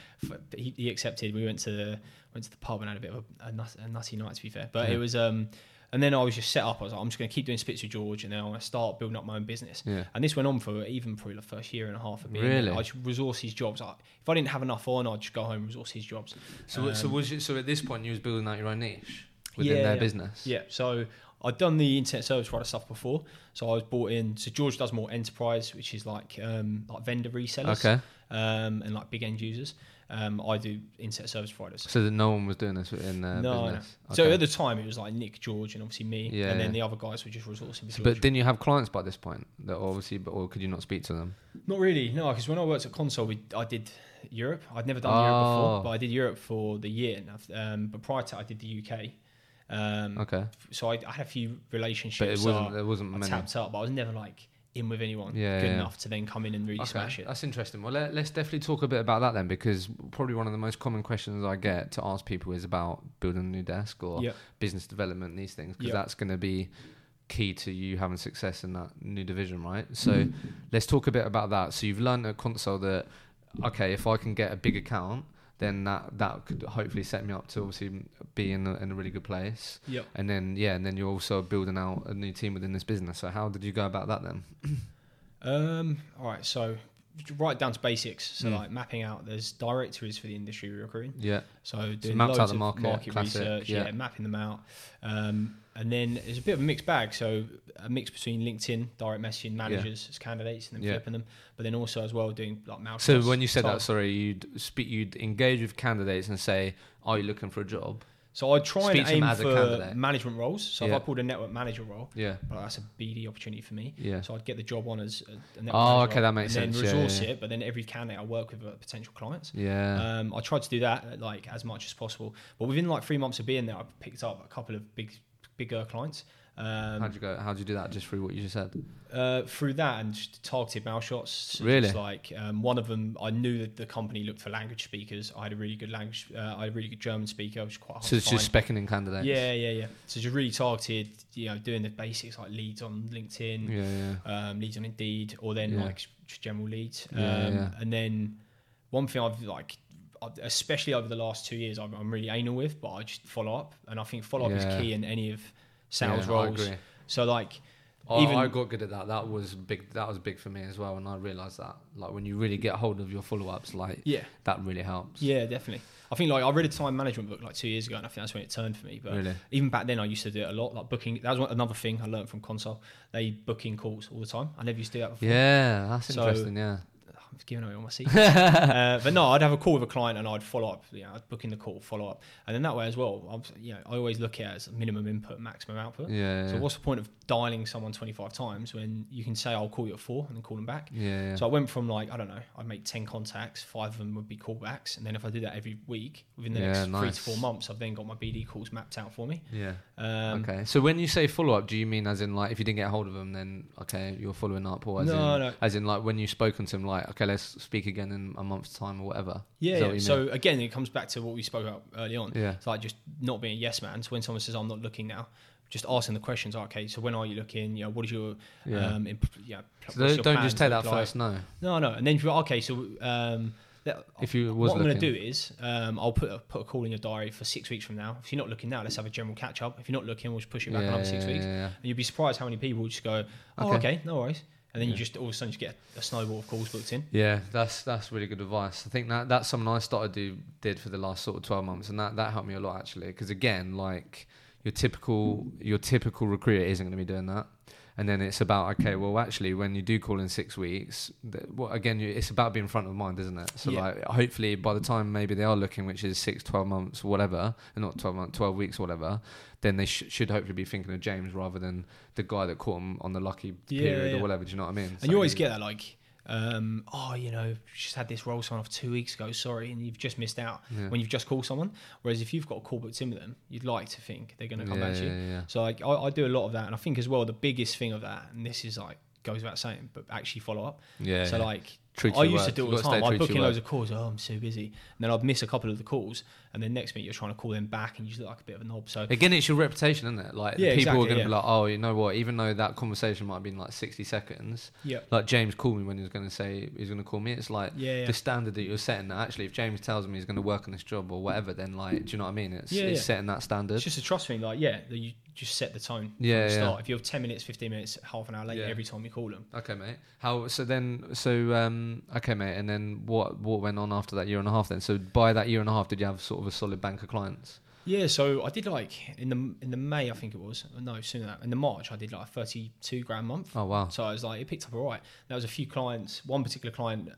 He, he accepted. We went to the went to the pub and had a bit of a, a, nut, a nutty night to be fair. But
Yeah.
it was um, and then I was just set up. I was like, I'm just going to keep doing spits with George, and then I'm going to start building up my own business.
Yeah.
And this went on for even probably the first year and a half of being
Really?
I just resource his jobs. I, if I didn't have enough on, I'd just go home and resource his jobs.
So, so
Um,
was you, so at this point you was building out your own niche within
Yeah,
their
yeah.
business.
Yeah, so I'd done the internet service provider stuff before, so I was brought in. So George does more enterprise, which is like um, like vendor resellers,
Okay.
um, and like big end users. Um, I do internet service providers.
So that no one was doing this in their
no, no.
business.
So at the time, it was like Nick, George, and obviously me,
Yeah,
and then
yeah.
the other guys were just resourcing.
So- but didn't you have clients by this point? That obviously, but or could you not speak to them?
Not really, no, because when I worked at Consol, we, I did Europe. I'd never done Europe
Oh.
before, but I did Europe for the year. And Um, but prior to that, I did the UK. Um,
Okay,
So I, I had a few relationships.
but it wasn't. There wasn't
I
many.
tapped up, but I was never like in with anyone
Yeah,
good
yeah.
enough to then come in and really
Okay,
smash it.
That's interesting. Well, let, let's definitely talk a bit about that then, because probably one of the most common questions I get to ask people is about building a new desk or
Yeah.
business development, these things, because
Yeah.
that's going to be key to you having success in that new division, right? So
Mm-hmm.
let's talk a bit about that. So you've learned at Consol that okay, if I can get a big account, then that that could hopefully set me up to obviously be in a, in a really good place.
Yep.
And then yeah, and then you're also building out a new team within this business. So how did you go about that then? <clears throat>
Um, all right, so right down to basics. So
Mm.
like mapping out, there's directories for the industry we're recruiting.
Yeah.
So doing
out
loads
the
of
market,
market,
classic,
research,
yeah.
yeah. mapping them out. Um, and then there's a bit of a mixed bag. So a mix between LinkedIn, direct messaging managers as candidates, and then
Yeah.
flipping them. But then also as well doing like mail
So when you said that, sorry, you'd speak, you'd engage with candidates and say, "Are you looking for a job?"
so I try
speak
and aim
as a
for
candidate.
management roles. So
Yeah.
if I pulled a network manager role,
Yeah,
well, that's a BD opportunity for me.
yeah,
So I'd get the job on as a, network
Oh, okay,
role
that makes sense.
and
sense.
Then resource
yeah, yeah.
it, but then every candidate I work with are potential clients.
yeah.
Um, I tried to do that like as much as possible, but within like three months of being there, I picked up a couple of big, bigger clients. Um,
how'd you go? How'd you do that? Just through what you just said.
uh, through that and just targeted mail shots. So
Really?
like um, one of them, I knew that the company looked for language speakers. I had a really good language. Uh, I had a really good German speaker, which was quite hard
So it's just specking in candidates.
Yeah, yeah, yeah. So just really targeted, you know, doing the basics like leads on LinkedIn,
yeah, yeah.
um, leads on Indeed, or then
Yeah.
like just general leads. Um,
Yeah, yeah.
And then one thing I've like, especially over the last two years, I'm, I'm really anal with, but I just follow up, and I think follow up
Yeah.
is key in any of sales
Yeah,
roles. So like,
I,
Even-
I got good at that. That was big. That was big for me as well, and I realised that, like, when you really get hold of your follow-ups, like,
yeah,
that really helps.
yeah, definitely. I think like I read a time management book like two years ago, and I think that's when it turned for me. But
Really.
even back then, I used to do it a lot, like booking. That was one, another thing I learned from Consol. They booking calls all the time. I never used to do that before.
Yeah, that's
So-
interesting. Yeah.
I'm giving away all my secrets. <laughs> uh, but no, I'd have a call with a client and I'd follow up. You know, I'd book in the call, follow up, and then that way as well. I'm, you know, I always look at it as minimum input, maximum output.
Yeah.
So
yeah.
what's the point of dialing someone 25 times when you can say I'll call you at four and then call them back?
yeah, yeah.
So I went from like I don't know, I'd make 10 contacts, five of them would be callbacks, and then if I did that every week within the
Yeah,
next three to four months, I've then got my BD calls mapped out for me.
yeah.
Um,
okay. So when you say follow up, do you mean as in like if you didn't get hold of them, then okay, you're following up, or as
No,
in
no.
as in like when you've spoken to them, like okay, let's speak again in a month's time or whatever.
Yeah. Yeah.
what
So again, it comes back to what we spoke about early on.
Yeah.
It's like just not being a yes man. So when someone says I'm not looking now, just asking the questions. Okay, so when are you looking? You know, what is your
Yeah.
um, imp- yeah.
So don't,
your
don't just take that
like?
first. No.
No, no. And then if you okay, so um, that,
If you was
what I'm going to do is um, I'll put a, put a call in your diary for six weeks from now. If you're not looking now, let's have a general catch up. If you're not looking, we'll just push it back
yeah,
another six
yeah,
weeks. And you'd be surprised how many people just go, oh,
Okay.
okay, no worries. And then you just all of a sudden just get a snowball of calls booked in.
Yeah, that's that's really good advice. I think that that's something I started do did for the last sort of twelve months, and that that helped me a lot actually. Because again, like your typical your typical recruiter isn't going to be doing that, and then it's about okay, well actually when you do call in six weeks, th- well again you, it's about being front of mind, isn't it? So
Yeah.
like hopefully by the time maybe they are looking, which is six, 12 months, whatever, and not twelve months, twelve weeks, whatever, then they sh- should hopefully be thinking of James rather than the guy that caught them on the lucky
Yeah,
period
yeah.
or whatever. Do you know what I mean?
And you always get that like, um, oh, you know, just had this role sign off two weeks ago, sorry, and you've just missed out
Yeah.
when you've just called someone. Whereas if you've got a call booked in with them, you'd like to think they're going to come
yeah,
back to you.
yeah.
So like, I, I do a lot of that, and I think as well the biggest thing of that, and this is like goes without saying, but actually follow up.
Yeah,
so like I used to do it all the
got to stay
time. I'd book in loads of calls. Oh, I'm so busy, and then I'd miss a couple of the calls, and then next minute you're trying to call them back, and you just look like a bit of a knob. So
Again, it's your reputation, isn't it? Like
Yeah,
people are going to
yeah.
be like, oh, you know what? Even though that conversation might have been like sixty seconds,
yeah,
like James called me when he was going to say he's going to call me. It's like
yeah, yeah.
the standard that you're setting. That actually, if James tells me he's going to work on this job or whatever, then like, do you know what I mean? It's, it's setting that standard.
It's just a trust thing. Like, yeah, that you just set the tone
Yeah,
the
yeah.
start. If you're 10 minutes, 15 minutes, half an hour late every time you call them.
Okay, mate. How so then? So um, okay, mate. And then what? What went on after that year and a half? Then, so by that year and a half, did you have sort of a solid bank of clients?
Yeah, so I did like in the in the May, I think it was. No, sooner than that. In the March, I did like a 32 grand month.
Oh wow.
So I was like, it picked up all right. There was a few clients. One particular client,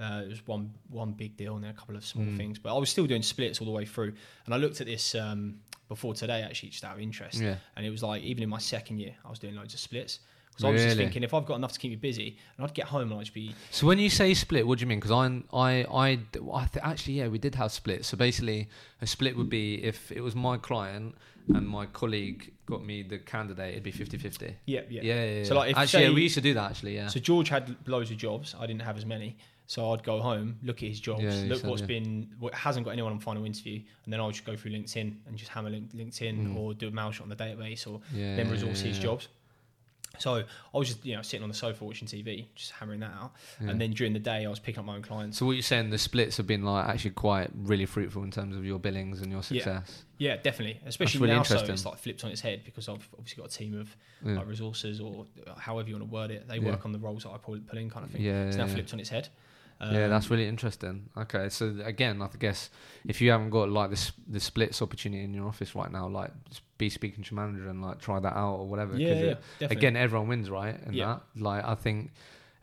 uh, it was one one big deal and then a couple of small
Mm.
things. But I was still doing splits all the way through. And I looked at this um, before today, actually, just out of interest.
Yeah.
And it was like, even in my second year, I was doing loads of splits. Because I was just
Really?
thinking, if I've got enough to keep me busy, and I'd get home and I'd just be,
So when you say split, what do you mean? Because I, I, I, I th- actually, yeah, we did have splits. So basically, a split would be if it was my client and my colleague got me the candidate, it'd be 50-50.
yeah, yeah.
Yeah, yeah. yeah.
So, like, if
actually, yeah, we used to do that. Actually, yeah.
So George had loads of jobs. I didn't have as many. So I'd go home, look at his jobs,
Yeah, you
look
said,
what's
yeah.
been, what hasn't got anyone on final interview, and then I'll just go through LinkedIn and just hammer link, LinkedIn
Mm.
or do a mail shot on the database or
yeah,
then resource
yeah,
his
yeah.
jobs. So I was just you know sitting on the sofa watching TV, just hammering that out,
Yeah.
and then during the day I was picking up my own clients.
So what you're saying, the splits have been like actually quite really fruitful in terms of your billings and your success.
Yeah, definitely. Especially
really
now, so it's like flipped on its head because I've obviously got a team of
Yeah,
like resources or however you want to word it. They
Yeah.
work on the roles that I pull, pull in, kind of thing.
yeah,
It's
yeah,
now
yeah.
flipped on its head.
Yeah,
Um,
that's really interesting. Okay, so again, I guess if you haven't got like this the splits opportunity in your office right now, like just be speaking to your manager and like try that out or whatever.
yeah, yeah, definitely.
again, everyone wins, right? And
Yeah.
that, like, I think,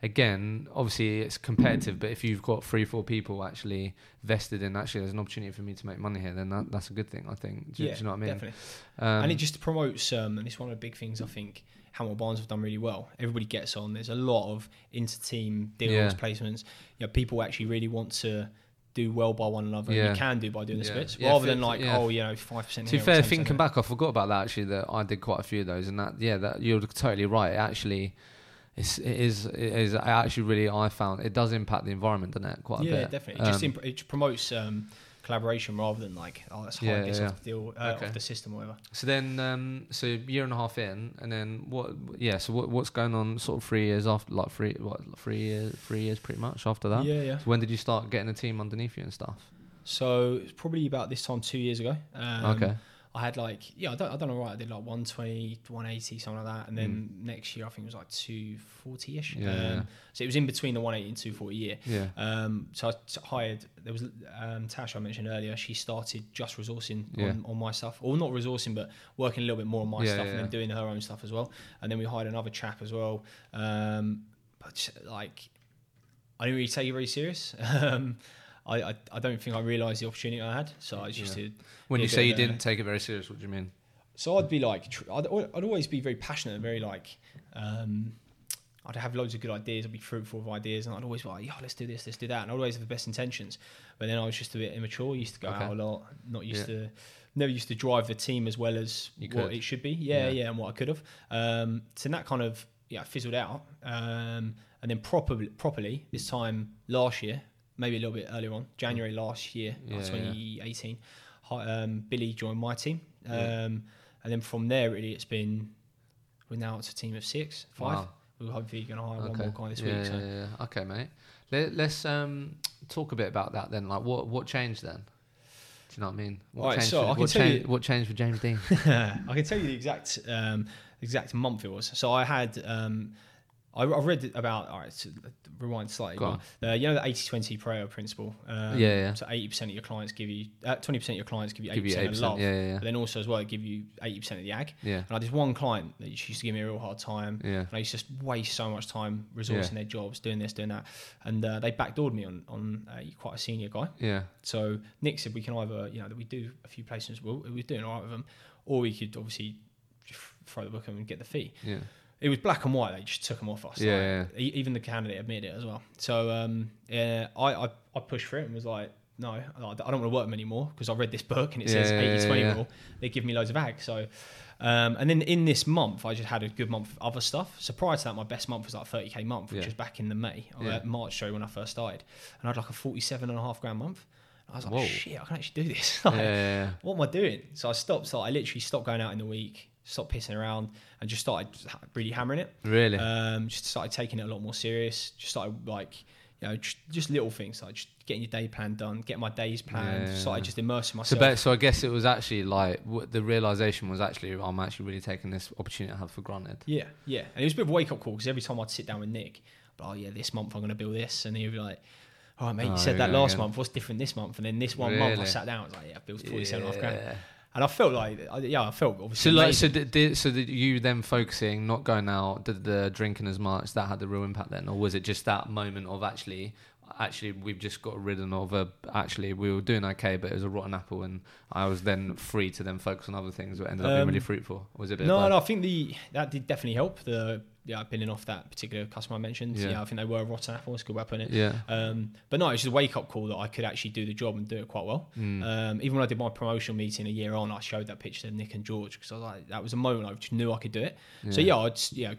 again, obviously it's competitive, but if you've got three, four people actually vested in, actually, there's an opportunity for me to make money here, then that, that's a good thing, I think. Do,
yeah,
do you know what I mean?
Definitely.
Um,
and it just promotes, um, and it's one of the big things I think Hamilton Barnes have done really well. Everybody gets on. There's a lot of inter-team deals,
Yeah.
placements. You know, people actually really want to do well by one another.
Yeah.
And you can do by doing the
Yeah.
splits,
Yeah,
rather
fit-
than like,
yeah.
oh, you know, five percent.
to be fair, thinking back, I forgot about that actually. That I did quite a few of those, and that yeah, that you're totally right. It actually, it's, it is it is I actually really I found it does impact the environment, doesn't it? Quite a
yeah,
bit.
definitely. It just
Um,
imp- it promotes um, collaboration rather than like, oh, let's hide
Yeah,
this
yeah,
off the deal, uh,
Okay.
off the system, or whatever.
So then, um, so year and a half in, and then what? Yeah. So what, what's going on? Sort of three years after, like three, what, three years, three years, pretty much after that.
Yeah, yeah.
So when did you start getting a team underneath you and stuff?
So it's probably about this time two years ago. Um,
okay.
I had like yeah, I don't I don't know right. I did like 120, 180, something like that, and then next year I think it was like two forty ish.
Mm. Yeah,
um,
yeah.
So it was in between the one eighty and two forty year.
Yeah.
Um, so I t- hired. There was um, Tash I mentioned earlier. She started just resourcing
Yeah.
on, on my stuff, or not resourcing, but working a little bit more on my
Yeah,
stuff, and then doing her own stuff as well. And then we hired another chap as well. Um, but like, I didn't really take it very serious. <laughs> I, I, I don't think I realised the opportunity I had, so I just
Yeah. When you say you didn't take it very serious, what do you mean?
So I'd be like, tr- I'd, I'd always be very passionate and very like, um, I'd have loads of good ideas. I'd be fruitful of ideas, and I'd always be like, yeah, let's do this, let's do that. And I'd always have the best intentions. But then I was just a bit immature. Used to go
Okay.
out a lot, not used
Yeah.
to, never used to drive the team as well as
You
what
could.
it should be. Yeah,
Yeah.
yeah, and what I could have. Um, so that kind of yeah fizzled out. Um, and then properly, properly this time last year, maybe a little bit earlier on, January last year,
Yeah,
like
yeah.
2018. Um, Billy joined my team. Um,
Yeah.
and then from there, really, it's been we're now it's a team of six, five.
Wow.
We're hopefully going to hire one
Okay.
more guy this week. So.
yeah, yeah. Okay, mate. Let, let's um, talk a bit about that then. Like, what what changed then? Do you know what I mean? What
Alright,
changed?
so
for,
I can
what,
tell you-
what changed for James Dean? <laughs>
I can tell you the exact um, exact month it was. So I had um, I, I read about all right. So rewind slightly.
Go
but, uh, you know the 80-20 Pareto principle. Um,
Yeah, yeah.
So eighty percent of your clients give you uh, twenty percent of your clients give you eighty percent of love.
Yeah, yeah,
But then also as well, give you eighty percent of the ag.
yeah,
And I had this one client that used to give me a real hard time.
yeah,
And I used to just waste so much time resourcing
Yeah.
their jobs, doing this, doing that, and uh, they backdoored me on on uh, quite a senior guy.
yeah,
So Nick said we can either, you know, that we do a few placements, we we were doing all right with them, or we could obviously throw the book at them and get the fee.
yeah,
It was black and white. They just took them off us.
Yeah,
like, e- Even the candidate admitted it as well. So um, yeah, I, I I pushed for it and was like, no, I don't want to work them anymore because I read this book and it
Yeah,
says
yeah,
80 20
yeah.
rule. They give me loads of ag. So, um, and then in this month, I just had a good month of other stuff. So prior to that, my best month was like 30k month, which
Yeah.
was back in the May,
Yeah.
uh, March, show when I first started. And I had like a 47 and a half grand month. I was like,
Whoa.
shit, I can actually do this. <laughs>
Yeah,
Like,
yeah, yeah.
what am I doing? So I stopped. So I literally stopped going out in the week, stopped pissing around, and just started really hammering it.
Really?
Um, just started taking it a lot more serious. Just started like, you know, just, just little things like just getting your day plan done, getting my days planned.
Yeah.
Started just immersing
so,
myself.
so I guess it was actually like w- the realization was actually I'm actually really taking this opportunity I have for granted.
yeah, yeah. And it was a bit of a wake up call because every time I'd sit down with Nick, I'd be like, oh yeah, this month I'm going to build this, and he'd be like. Oh mate,
Oh,
you said
here
that last
again.
month. What's different this month? And then this one month, I sat down. I was like, "Yeah, I built forty-seven and a half grand." And I felt like, I- yeah, I felt
So
obviously.
like, so did, did so did you then focusing, not going out, did the drinking as much, that had the real impact then, or was it just that moment of actually, actually we've just got ridden of a, actually we were doing okay, but it was a rotten apple, and I was then free to then focus on other things that ended up being
Um,
really fruitful. Was it a bit
No, no. I think the that did definitely help. The yeah, pinning off that particular customer I mentioned.
Yeah.
Yeah, I think they were rotten apples, good putting it.
Yeah.
Um, but no, it's just a wake up call that I could actually do the job and do it quite well.
Mm.
Um, even when I did my promotional meeting a year on, I showed that picture to Nick and George because I was like, that was a moment I just knew I could do it. So yeah, I'd yeah,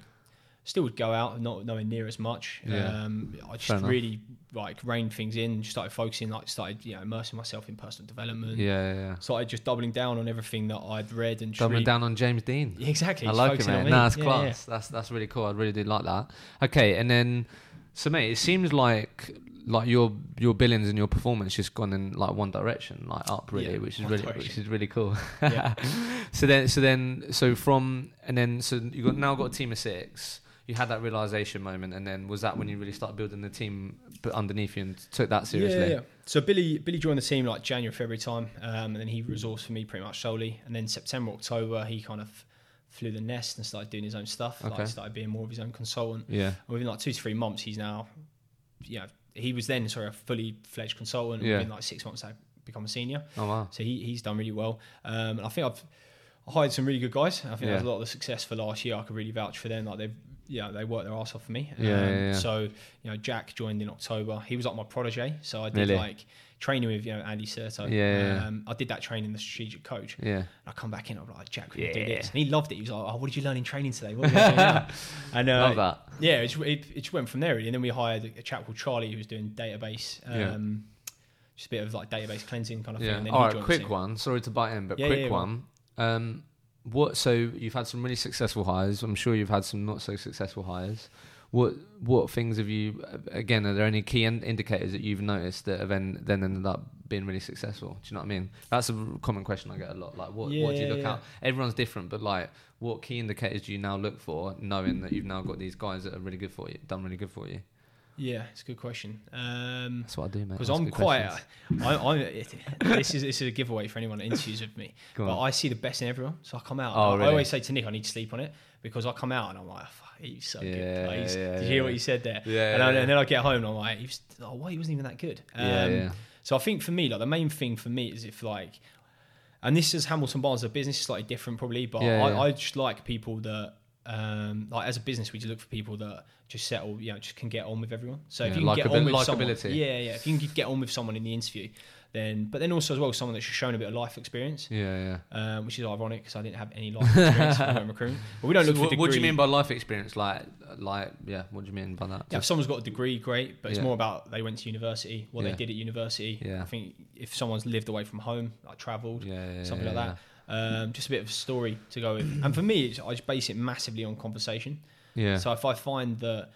still would go out, not nowhere near as much.
Yeah.
Um, I
Fair
just
enough.
really like reined things in, just started focusing, like started you know immersing myself in personal development.
Yeah, yeah, yeah.
Started just doubling down on everything that I'd read and
Doubling
really-
down on James Dean.
Yeah, <laughs> exactly.
I like it, man. Nah, that's
Yeah,
class. That's that's really cool. I really do like that. Okay, and then so mate, it seems like like your your billings and your performance just gone in like one direction, like up really,
Yeah,
which is really
direction.
which is really cool.
Yeah. <laughs>
so then so then so from and then so you got now got a team of six. You had that realization moment, and then was that when you really started building the team underneath you and took that seriously?
Yeah, yeah. So Billy Billy joined the team like January, February time, um, and then he resourced for me pretty much solely. And then September, October, he kind of flew the nest and started doing his own stuff.
Okay.
Like started being more of his own consultant.
Yeah.
And within like two to three months, he's now, you know, he was then sorry a fully fledged consultant.
Yeah.
Within like six months, I become a senior.
Oh wow.
So he, he's done really well. Um, and I think I've I hired some really good guys. I think
Yeah.
there's a lot of the success for last year. I could really vouch for them. Like they've yeah, they worked their ass off for me. Um,
Yeah, yeah, yeah.
So you know, Jack joined in October. He was like my protege. So I did
Really?
like training with you know Andy Serto.
Yeah, yeah.
Um, I did that training the strategic coach.
Yeah.
And I come back in. I'm like Jack, we do this. And he loved it. He was like, "Oh, what did you learn in training today? What you? <laughs> And uh,
Love that.
yeah, it, just- it, it just went from there. Really. And then we hired a chap called Charlie who was doing database.
Yeah.
Um, Just a bit of like database cleansing kind of thing.
Yeah.
And then
All right. Quick one. Sorry to bite in, but
Yeah,
quick
yeah, yeah,
one. What? So you've had some really successful hires. I'm sure you've had some not so successful hires. What What things have you? Again, are there any key in- indicators that you've noticed that have then then ended up being really successful? Do you know what I mean? That's a common question I get a lot. Like, what What do you look
yeah.
out? Everyone's different, but like, what key indicators do you now look for, knowing that you've now got these guys that are really good for you, done really good for you?
Yeah, it's a good question. Um,
That's what I do, mate.
because I'm quite. I, I'm. It, this is this is a giveaway for anyone that interviews with me.
Go
but
on.
I see the best in everyone, so I come out.
Oh,
I,
really?
I always say to Nick, I need to sleep on it because I come out and I'm like, fuck, he's so
Yeah,
good. Like, he's-
yeah,
did you
yeah,
hear what he said there?
Yeah,
and, I,
yeah,
and then I get home and I'm like, he was, oh, why he wasn't even that good.
Yeah,
Um,
yeah.
So I think for me, like the main thing for me is if like, and this is Hamilton Barnes, the business is slightly different probably, but I. I just like people that. Um, like as a business, we just look for people that just settle, you know, just can get on with everyone. So if you can get on with someone, yeah, yeah, if you can get on with someone in the interview, then but then also as well someone that's shown a bit of life experience,
Yeah, yeah.
um, which is ironic because I didn't have any life experience when recruiting. <laughs> But we don't
So
look for
what, what do you mean by life experience? Like, like, yeah. What do you mean by that?
Yeah, if someone's got a degree, great, but it's
Yeah.
more about they went to university, what
Yeah.
they did at university.
Yeah.
I think if someone's lived away from home, like travelled,
yeah, yeah,
something
yeah,
like that. Um, just a bit of a story to go with. And for me, it's, I just base it massively on conversation.
Yeah,
So if I find that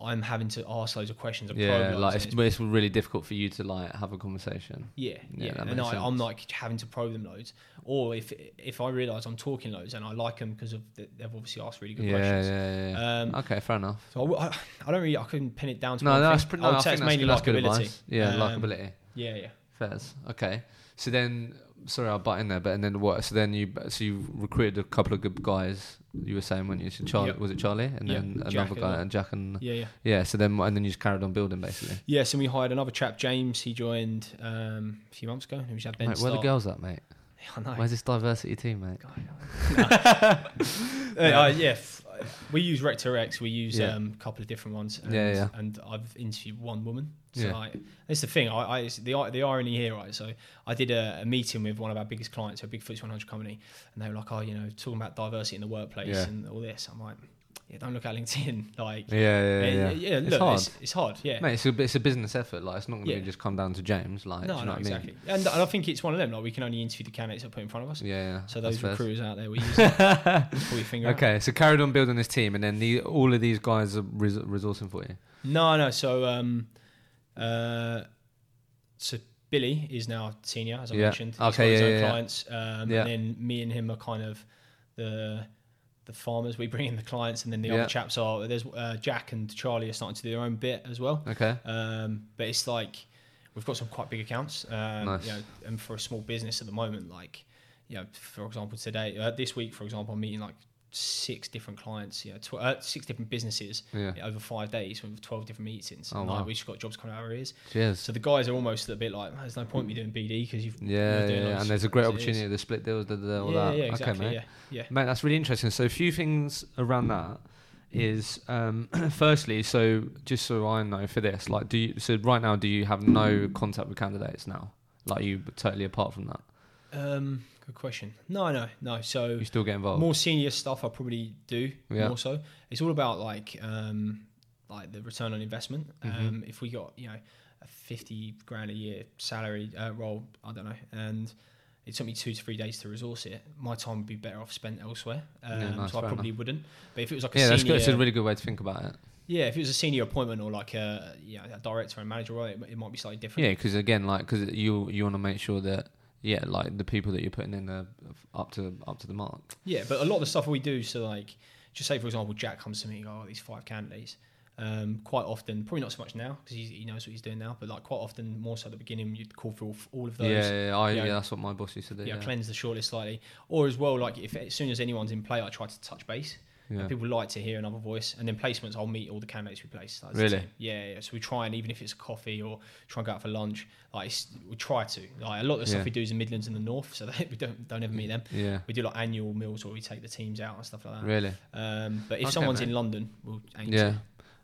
I'm having to ask loads of questions, and
yeah.
probe
yeah
loads
like
and
it's, it's really difficult for you to like have a conversation.
Yeah,
Yeah,
yeah, and I, I'm like having to probe them loads, or if if I realise I'm talking loads and I like them because of the, they've obviously asked really good
Yeah,
questions.
yeah, yeah.
Um,
okay, fair enough.
So I, I- I don't really, I couldn't pin it down to
No, no, that's pretty.
I
No,
would
I
say it's
that's,
mainly
that's
likability.
Yeah,
Um,
likability.
Yeah, yeah.
Fairs. Okay. So then, sorry, I'll butt in there, but and then what? So then you, so you recruited a couple of good guys. You were saying, weren't you? So Charlie,
Yep.
was it Charlie, and
Yeah,
then another guy, and Jack, and
Yeah, yeah.
yeah. So then, and then you just carried on building basically.
Yeah, so we hired another chap, James. He joined um, a few months ago. just had Ben
Mate, where the girls at, mate? <laughs>
I know.
Where's this diversity team, mate? <laughs>
Uh, <laughs> uh, yeah, f- we use Rector X. We use
Yeah.
um, a couple of different ones. And,
Yeah, yeah.
And I've interviewed one woman. So
Yeah.
like, that's the thing. I, I the the irony here, right? So I did a, a meeting with one of our biggest clients, a big FTSE 100 company, and they were like, "Oh, you know, talking about diversity in the workplace
Yeah.
and all this." I'm like, "Yeah, don't look at LinkedIn. <laughs> Like,
Yeah, yeah,
yeah,
yeah.
yeah,
It's
look,
hard.
It's, it's hard. Yeah.
Mate, it's a, it's a business effort. Like, it's not going to just come down to James. Like,
no,
you know
no,
what I mean?
exactly. And, and I think it's one of them. Like, we can only interview the candidates that are put in front of us.
Yeah, yeah.
So those recruiters out there, we use <laughs> pull your finger out.
Okay, so carried on building this team, and then the, all of these guys are res- resourcing for you.
No, no. So, um, uh, so Billy is now senior, as I
Yeah.
mentioned. He's
Okay,
got his
yeah,
own
yeah, yeah.
clients, um,
Yeah.
and then me and him are kind of the the farmers. We bring in the clients, and then the
Yeah.
other chaps are there's uh, Jack and Charlie are starting to do their own bit as well.
Okay.
Um, but it's like we've got some quite big accounts. Um,
Nice.
You know, and for a small business at the moment, like you know, for example, today, uh, this week, for example, I'm meeting like six different clients. You know, tw- uh, six different businesses
Yeah.
over five days with 12 different meetings.
Oh,
and,
wow.
we just got jobs coming out of our ears.
Cheers.
So the guys are almost a bit like, "Man, there's no point me doing BD because you've
yeah,
you're doing
yeah, and there's a great
as it is."
opportunity to split deals, da, da, da, all
yeah,
that.
yeah, exactly.
okay, mate.
Yeah, yeah.
Mate, that's really interesting. So a few things around that is um, <clears throat> firstly, so just so I know for this, like, do you? So right now, do you have no contact with candidates now? Like, you totally apart from that,
Um, good question. No, no, no. So
you still get involved.
more senior stuff, I probably do
Yeah.
more so. It's all about like um, like the return on investment.
Mm-hmm.
Um, if we got you know a fifty grand a year salary uh, role, I don't know, and it took me two to three days to resource it, my time would be better off spent elsewhere. Um,
Yeah, nice,
so I probably wouldn't. But if it was like a
yeah, that's
senior.
It's a really good way to think about it.
yeah, if it was a senior appointment or like a you know, a director and manager role, it, it might be slightly different.
Yeah, because again, like, because you you want to make sure that yeah, like the people that you're putting in are up to up to the mark.
Yeah, but a lot of the stuff we do, so like, just say for example, Jack comes to me and go, "Oh, these five candidates." Um, quite often, probably not so much now because he knows what he's doing now, but like quite often, more so at the beginning, you'd call through all, all of those.
Yeah, yeah, yeah, I,
Yeah.
yeah, that's what my boss used to do.
yeah,
Yeah,
cleanse the shortlist slightly, or as well, like if as soon as anyone's in play, I try to touch base.
Yeah.
And people like to hear another voice, and then placements, I'll meet all the candidates we place. Like,
Really?
Yeah, yeah. So we try and even if it's a coffee or try and go out for lunch, like it's, we try to. Like a lot of the
Yeah.
stuff we do is in Midlands and the North, so <laughs> that we don't don't ever meet them.
yeah,
We do like annual meals where we take the teams out and stuff like that.
really.
Um, but if
Okay,
someone's in London, we'll aim
Yeah.
to.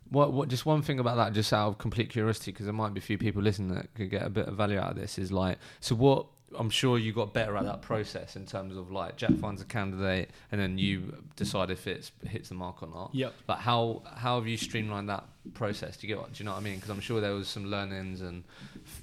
What, what? Just one thing about that, just out of complete curiosity, because there might be a few people listening that could get a bit of value out of this. Is like, so what? I'm sure you got better at that process in terms of like Jack finds a candidate, and then you decide if it hits the mark or not.
Yep.
Like how how have you streamlined that process? Do you get what? Do you know what I mean? Because I'm sure there was some learnings and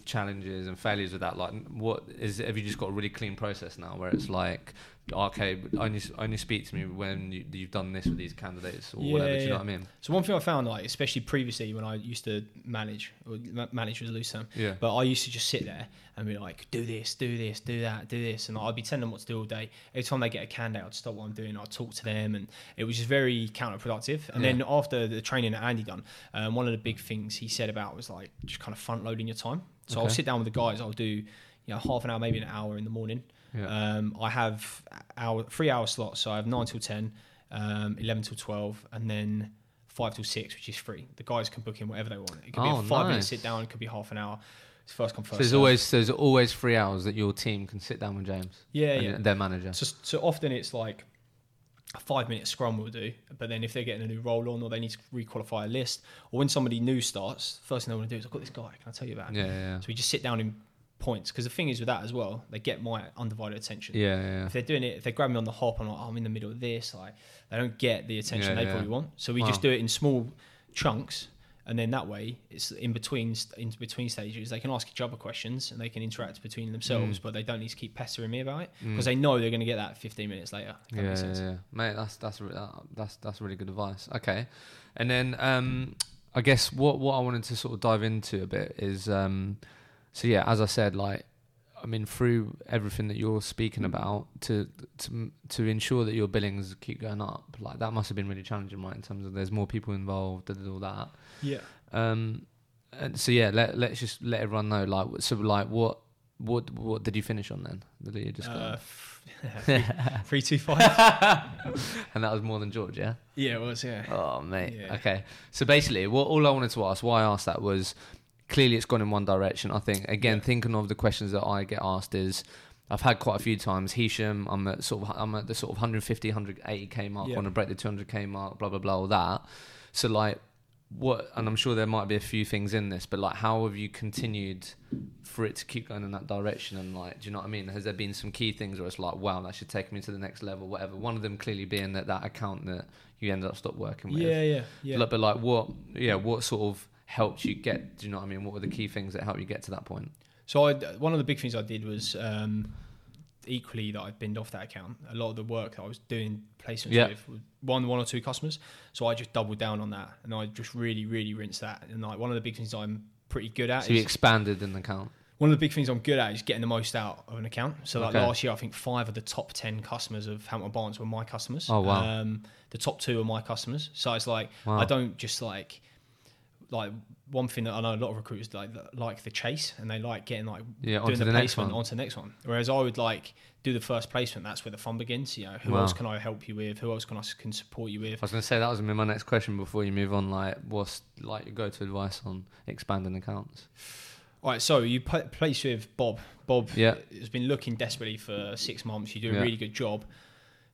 challenges and failures with that. Like, what is? Have you just got a really clean process now, where it's like, okay, only only speak to me when you, you've done this with these candidates or
Yeah,
whatever. Do you
yeah.
know what I mean?
So one thing I found, like especially previously when I used to manage, or manage was a loose term,
Yeah.
but I used to just sit there and be like, do this, do this, do that, do this, and I'd be telling them what to do all day. Every time they get a candidate, I'd stop what I'm doing, I'd talk to them, and it was just very counterproductive. And
Yeah.
then after the training that Andy done, um, one of the big things he said about was like just kind of front loading your time. So I'll sit down with the guys, I'll do you know half an hour, maybe an hour in the morning.
Yeah.
Um, I have hour three hour slots, so I have nine till ten, um, eleven till twelve, and then five till six, which is free. The guys can book in whatever they want. It could be
Oh,
a five minute sit down, it could be half an hour. It's first come
So
first.
there's
serve.
always there's always three hours that your team can sit down with James.
yeah,
and
yeah.
Their manager.
So, so often it's like a five minute scrum will do, but then if they're getting a new role on or they need to requalify a list, or when somebody new starts, first thing they want to do is I've got this guy. Can I tell you about? him?"
Yeah, yeah,
So we just sit down in points because the thing is with that as well, they get my undivided attention.
yeah, yeah, yeah.
If they're doing it, if they grab me on the hop, I'm like, oh, I'm in the middle of this. Like, they don't get the attention
Yeah,
they
yeah.
probably want. So we
Wow.
just do it in small chunks, and then that way, it's in between in between stages. They can ask each other questions and they can interact between themselves,
Mm.
but they don't need to keep pestering me about it
Mm.
because they know they're going to get that 15 minutes later.
Yeah, yeah, yeah, mate. That's that's that's that's really good advice. Okay, and then um, I guess what what I wanted to sort of dive into a bit is um, so yeah, as I said, like I mean, through everything that you're speaking about, to to to ensure that your billings keep going up, like that must have been really challenging, right? In terms of there's more people involved and all that.
Yeah.
Um, and so yeah, let let's just let everyone know, like, so like what. What what did you finish on then? Did you just
Uh, <laughs> three, three, two, five. <laughs>
and that was more than George, yeah.
yeah, it was. Yeah.
Oh mate.
Yeah.
Okay. So basically, what all I wanted to ask, why I asked that was clearly it's gone in one direction. I think again,
Yeah.
thinking of the questions that I get asked is, I've had quite a few times. Hisham, I'm at sort of I'm at the sort of 150, 180k mark.
Yeah.
Want to break the 200k mark? Blah blah blah. All that. So like, what? And I'm sure there might be a few things in this, but like, how have you continued for it to keep going in that direction? And like, do you know what I mean? Has there been some key things where it's like, wow, that should take me to the next level, whatever? One of them clearly being that that account that you ended up stop working with.
Yeah, yeah, yeah.
But like, what? Yeah, what sort of helped you get? Do you know what I mean? What were the key things that helped you get to that point?
So I, one of the big things I did was um, equally that I binned off that account. A lot of the work that I was doing placements
Yeah.
with one, one or two customers. So I just doubled down on that, and I just really, really rinsed that. And like one of the big things I'm pretty good at
So you expanded an account.
one of the big things I'm good at is getting the most out of an account. So like
Okay.
last year, I think five of the top ten customers of Hamilton Barnes were my customers.
Oh, wow.
Um, the top two are my customers. So it's like
Wow.
I don't just like like one thing that I know a lot of recruiters like like the chase and they like getting like
Yeah,
doing
onto
the,
the next
placement
one.
onto the next one. Whereas I would like do the first placement. That's where the fun begins. You know, who
Wow.
else can I help you with? Who else can I can support you with?
I was going to say that was gonna be my next question before you move on. Like, what's like your go-to advice on expanding accounts?
All right, so you pla place with Bob. Bob
Yeah.
has been looking desperately for six months. You do a
Yeah.
really good job.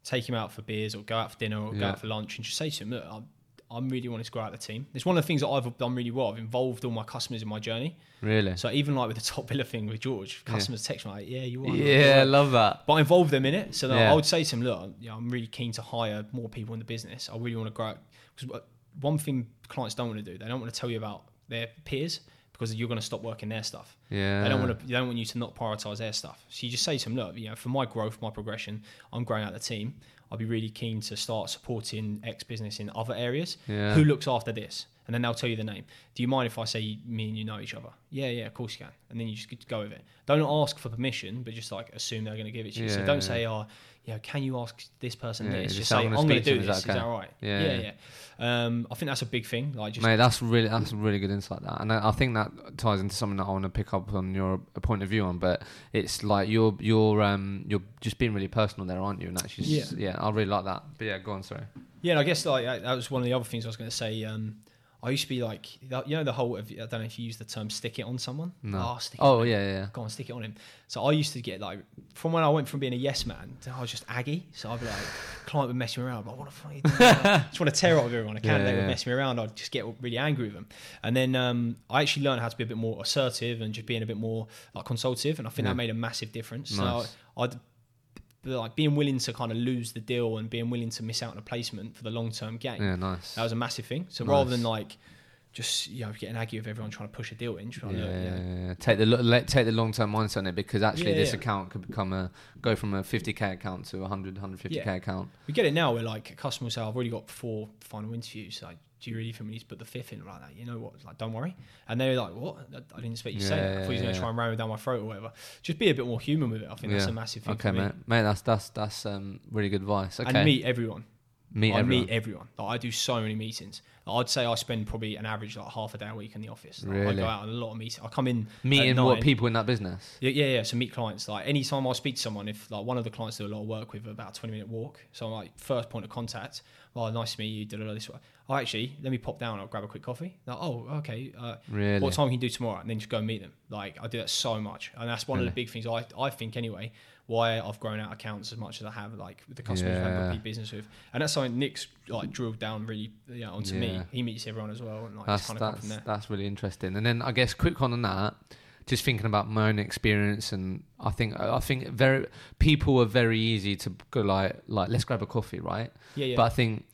Take him out for beers or go out for dinner or go out for lunch and just say to him, look, I'm, I'm really wanting to grow out the team. It's one of the things that I've done really well. I've involved all my customers in my journey.
Really?
So even like with the top biller thing with George,
Yeah.
customers text me like, yeah, you are.
yeah, I love that.
But I involve them in it. So
Yeah.
I would say to them, look, you know, I'm really keen to hire more people in the business. I really want to grow. Because uh, one thing clients don't want to do, they don't want to tell you about their peers because you're going to stop working their stuff.
Yeah.
They don't want to. They don't want you to not prioritize their stuff. So you just say to them, look, you know, for my growth, my progression, I'm growing out the team. I'll be really keen to start supporting X business in other areas.
Yeah.
Who looks after this? And then they'll tell you the name. Do you mind if I say me and you know each other? Yeah, yeah, of course you can. And then you just go with it. Don't ask for permission, but just like assume they're going to give it to you. so don't
yeah.
say, oh, you know, can you ask this person
Yeah,
this?
just say, "I'm
going to do
them, is
this.
that
Is that
okay?" Yeah,
yeah,
yeah.
yeah. Um, I think that's a big thing. Like just
Mate, that's really that's really good insight. That, and I I think that ties into something that I want to pick up on your point of view on. But it's like you're you're um you're just being really personal there, aren't you? And actually, yeah, yeah, I really like that. But yeah, go on. Sorry.
Yeah, and I guess like that that was one of the other things I was going to say. Um, I used to be like, you know, the whole. Of, I don't know if you use the term "stick it on someone."
No.
Oh, stick it
Oh
on
yeah, yeah, yeah.
Go on, stick it on him. So I used to get like, from when I went from being a yes man, to I was just aggy. So I'd be like, client would mess me around. Like, what the fuck are you doing? <laughs> I just want to tear up with everyone. A
Yeah,
candidate
yeah.
would mess me around. I'd just get really angry with them. And then um, I actually learned how to be a bit more assertive and just being a bit more like consultative. And I think
Yeah.
that made a massive difference.
Nice.
So I'd like being willing to kind of lose the deal and being willing to miss out on a placement for the long term gain.
Yeah, nice.
That was a massive thing. So
Nice.
rather than like just you know getting aggy with everyone trying to push a deal in,
yeah,
look,
yeah,
yeah.
Take the let, take the long term mindset on it because actually
Yeah,
this account could become a go from a 50k account to a 100 150k
Yeah.
account.
we get it now We're like customers say, I've already got four final interviews. Like, do you really think we need to put the fifth in like that? You know what? Like, don't worry. And they're like, what? I didn't expect you to say that. I thought you were
Yeah,
going to
yeah.
try and ram it down my throat or whatever. Just be a bit more human with it. I think that's a massive thing
Okay,
for me.
mate. Mate, that's that's that's um really good advice. Okay.
And meet everyone.
meet
I
everyone.
meet everyone. Like, I do so many meetings. Like, I'd say I spend probably an average like half a day a week in the office. Like, I go out on a lot of meetings. I come in
Meeting what people in that business?
Yeah, yeah, yeah. So meet clients. Like anytime I speak to someone, if like one of the clients do a lot of work with about a twenty minute walk, so I'm like first point of contact. Well, nice to meet you. Da, da, da, this way. Oh, actually, let me pop down. I'll grab a quick coffee. Like, oh, okay. Uh,
Really?
What time can you do tomorrow? And then just go and meet them. Like I do that so much, and that's one of the big things I I think anyway. Why I've grown out accounts as much as I have, like with the customers I've
Yeah.
repeat business with, and that's something Nick's like drilled down really you know, onto me. He meets everyone as well, and like
That's
kind of come from
that's that's really interesting. And then I guess quick on that. Just thinking about my own experience, and I think I think very people are very easy to go like like let's grab a coffee, right?
Yeah, yeah.
But I think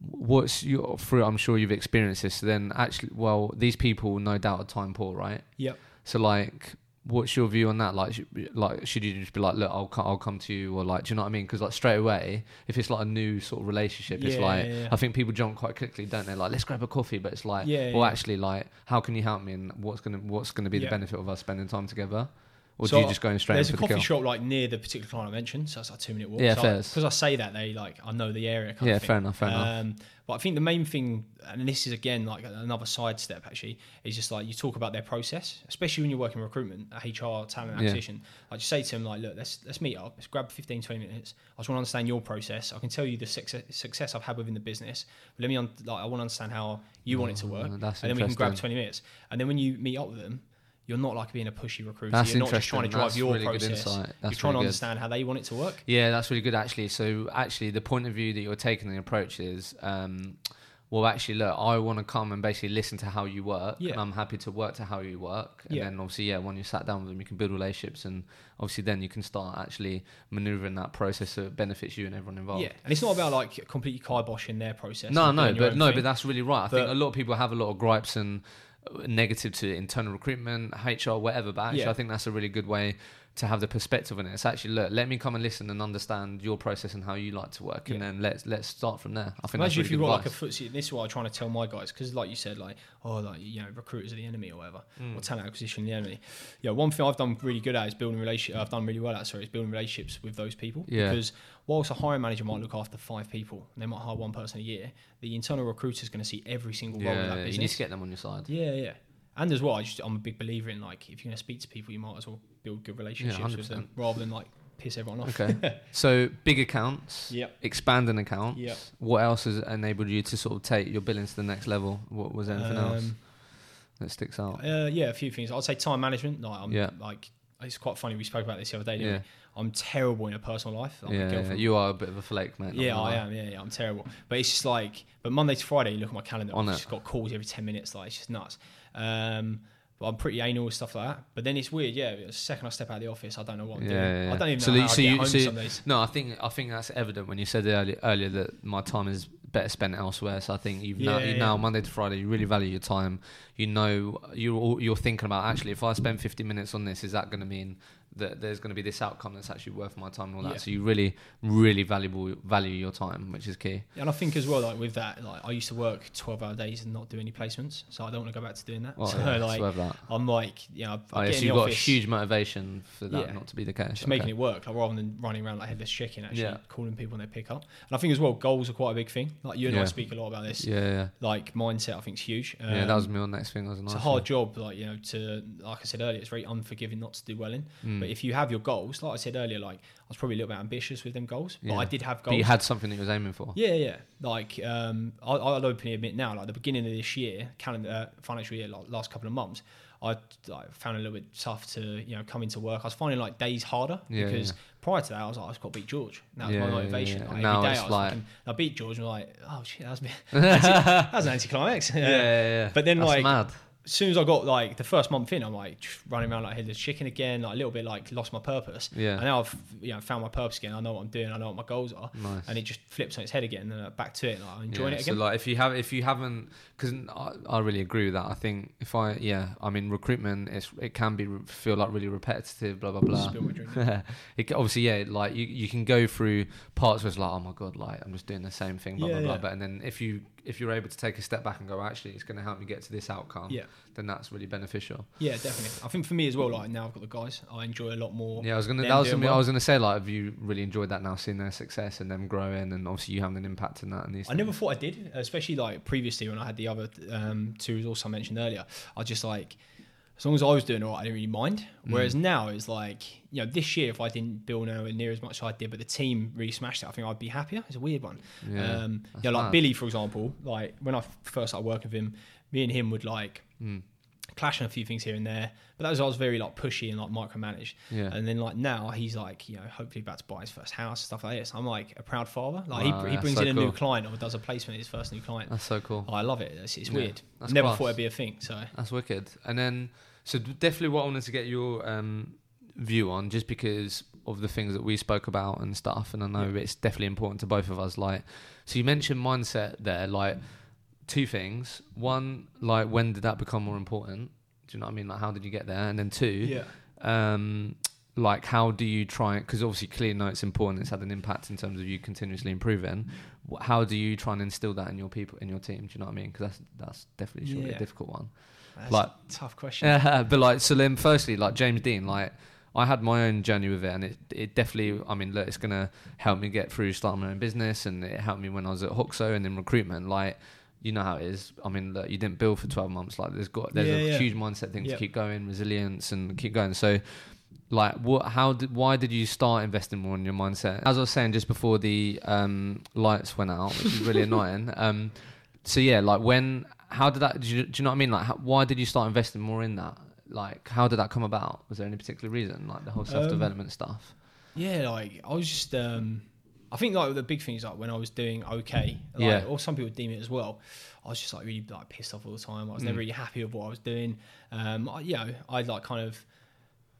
what's your through I'm sure you've experienced this. Then actually, well, these people no doubt are time poor, right?
yep.
So like, what's your view on that? Like, should, like should you just be like, look, I'll co- I'll come to you, or like, do you know what I mean? Because like straight away, if it's like a new sort of relationship, it's
Yeah,
like
yeah, yeah.
I think people jump quite quickly, don't they? Like, let's grab a coffee, but it's like, well, actually, like, how can you help me, and what's gonna what's gonna be the benefit of us spending time together? Or
So
do you just go in straight
There's a
the
coffee
kill?
shop like near the particular client I mentioned, so it's like a two minute walk.
Yeah,
so
fair.
Because I say that they like I know the area. Kind
Yeah, fair enough, fair enough.
Um, but I think the main thing, and this is again like another side step actually, is just like you talk about their process, especially when you're working recruitment, HR, talent
Yeah.
acquisition. Like just say to them like, look, let's let's meet up, let's grab 15, 20 minutes. I just want to understand your process. I can tell you the success, success I've had within the business. But let me un- like I want to understand how you want it to work,
Mm, that's
and then we can grab 20 minutes. And then when you meet up with them. You're not like being a pushy recruiter.
That's
you're not just trying to drive
That's
your
really good
process.
insight.
you're
That's
trying to
really good.
understand how they want it to work.
Yeah, that's really good actually. So actually, the point of view that you're taking the approach is, um, well, actually, look, I want to come and basically listen to how you work,
Yeah.
and I'm happy to work to how you work. And
Yeah.
then obviously, yeah, when you sat down with them, you can build relationships, and obviously, then you can start actually manoeuvring that process so it benefits you and everyone involved.
Yeah, and it's not about like completely kiboshing their process.
No, no, but no,
thing.
but that's really right. I think a lot of people have a lot of gripes and negative to internal recruitment, HR, whatever. But actually,
Yeah.
I think that's a really good way to have the perspective on it. It's actually look, let me come and listen and understand your process and how you like to work, and then let's let's start from there. I think
Imagine if
really
you've
good
got like a FTSE. This is what I'm trying to tell my guys because, like you said, like oh, like you know, recruiters are the enemy or whatever,
Mm.
or talent acquisition the enemy. Yeah, one thing I've done really good at is building relationship. I've done really well at sorry, is building relationships with those people.
Yeah.
Because whilst a hiring manager might look after five people, and they might hire one person a year, the internal recruiter is going to see every single role
yeah,
that
you
business.
need to get them on your side.
Yeah, yeah. And as well, I just, I'm a big believer in like if you're going to speak to people, you might as well build good relationships with them rather than like piss everyone off.
Okay, <laughs> so big accounts,
Yep.
expanding accounts.
Yep.
What else has enabled you to sort of take your billing to the next level? What was there anything else
Um,
that sticks out?
Uh, yeah, a few things. I'd say time management. Like, I'm
Yeah.
like, it's quite funny. We spoke about this the other day. Didn't
Yeah.
we? I'm terrible in a personal life. Like, my
yeah, yeah,
girlfriend-
you are a bit of a flake, mate. not
yeah,
gonna
I
lie.
am. Yeah, yeah, I'm terrible. But it's just like, but Monday to Friday, you look at my calendar.
On
I've
it.
just got calls every ten minutes. Like, it's just nuts. Um, but I'm pretty anal with stuff like that. But then it's weird. Yeah, the second I step out of the office, I don't know what I'm
Yeah,
doing.
yeah, yeah.
I don't even
So
know
you-
how
so
I get
you-
home
so
some days.
No, I think I think that's evident when you said earlier, earlier that my time is better spent elsewhere. So I think you've now, you
yeah.
now Monday to Friday, you really value your time. You know, you're all- you're thinking about actually if I spend 50 minutes on this, is that going to mean that there's going to be this outcome that's actually worth my time and all that?
Yeah.
So you really, really valuable value your time, which is key.
And I think as well, like with that, like I used to work 12 hour days and not do any placements. So I don't want to go back to doing that.
Well,
so
yeah,
like,
that.
I'm like, you know, I
Oh, yeah, so you've
the
got a huge motivation for that
Yeah.
not to be the case.
just making it work, like rather than running around like headless chicken, actually calling people when they pick up. And I think as well, goals are quite a big thing. Like you and I speak a lot about this.
Yeah, yeah,
Like mindset, I think is huge.
yeah. That
Um,
was my next thing. That was a nice
it's a hard job, like you know, to like I said earlier, it's very unforgiving not to do well in.
Mm.
But if you have your goals, like I said earlier, like I was probably a little bit ambitious with them goals, but
Yeah.
I did have
But
goals.
you had something that you was aiming for.
Yeah, yeah. Like um, I, I'll openly admit now, like the beginning of this year, calendar uh, financial year, like last couple of months, I like, found it a little bit tough to you know come into work. I was finding like days harder
Yeah,
because
yeah.
prior to that, I was like, I just got to beat George. That was
Yeah,
my
yeah,
motivation.
yeah.
Like,
And
every
now
day
it's
I was
like-
fucking, I beat George, and I'm like, oh shit, that was, <laughs> that was an anticlimax.
Yeah, yeah, yeah.
But then,
That's
like,
mad.
As soon as I got like the first month in, I'm like running around like headless chicken again, like a little bit like lost my purpose.
Yeah.
And now I've you know found my purpose again. I know what I'm doing. I know what my goals are.
Nice.
And it just flips on its head again, and uh, back to it. Like, I'm enjoying
Yeah,
it again.
So like, if you have, if you haven't, because I, I really agree with that. I think if I, yeah, I mean, recruitment is it can be feel like really repetitive, blah blah blah.
Spill my drink. <laughs>
it obviously, yeah, like you, you can go through parts where it's like, oh my god, like I'm just doing the same thing, blah
Yeah,
blah blah.
yeah.
But and then if you if you're able to take a step back and go, actually, it's going to help me get to this outcome.
Yeah.
Then that's really beneficial.
Yeah, definitely. I think for me as well, like now I've got the guys, I enjoy a lot more.
Yeah, I was gonna. That was gonna, I was gonna say like, have you really enjoyed that now, seeing their success and them growing, and obviously you having an impact in that. And these
I never thought I did, especially like previously when I had the other um, two resources I mentioned earlier. I just like, as long as I was doing all right, I didn't really mind.
Mm.
Whereas now it's like, you know, this year if I didn't build nowhere near as much as I did, but the team really smashed it, I think I'd be happier. It's a weird one.
Yeah,
um,
that's
yeah, like. Billy, for example, like when I first started working with him, me and him would like
Mm.
clash on a few things here and there. But that was I was very like pushy and like micromanaged.
Yeah.
And then like now he's like you know hopefully about to buy his first house stuff like this. I'm like a proud father. Like
Wow,
he, he brings
so
in a new client or does a placement his first new client.
That's so cool.
Oh, I love it. It's, it's
Yeah,
weird. Never
class.
thought it'd be a thing. So
That's wicked. And then, so definitely what I wanted to get your um, view on, just because of the things that we spoke about and stuff, and I know
Yeah.
it's definitely important to both of us. Like, so you mentioned mindset there, like two things. One, like when did that become more important? Do you know what I mean? Like, how did you get there? And then two, um, like how do you try? Because obviously, clearly, know it's important. It's had an impact in terms of you continuously improving. How do you try and instill that in your people, in your team? Do you know what I mean? Because that's that's definitely
Yeah.
a difficult one.
That's
like-
tough question.
Yeah, <laughs> but like then firstly, like James Dean, like I had my own journey with it and it it definitely I mean look, it's gonna help me get through starting my own business and it helped me when I was at Hoxo and in recruitment. Like you know how it is. I mean, look, you didn't build for twelve months. Like there's got there's
Yeah,
a
yeah.
huge mindset thing
Yep.
to keep going, resilience and keep going. So like what how did why did you start investing more in your mindset? As I was saying just before the um lights went out, which is really <laughs> annoying. Um so yeah, like when how did that do you, do you know what I mean? Like how, why did you start investing more in that? like how did that come about? Was there any particular reason, like the whole self development stuff?
Yeah, like I was just. um I think like the big thing is like when I was doing okay, like,
Yeah.
or some people deem it as well. I was just like really like pissed off all the time. I was never
Mm.
really happy with what I was doing. Um, I, you know, I'd like kind of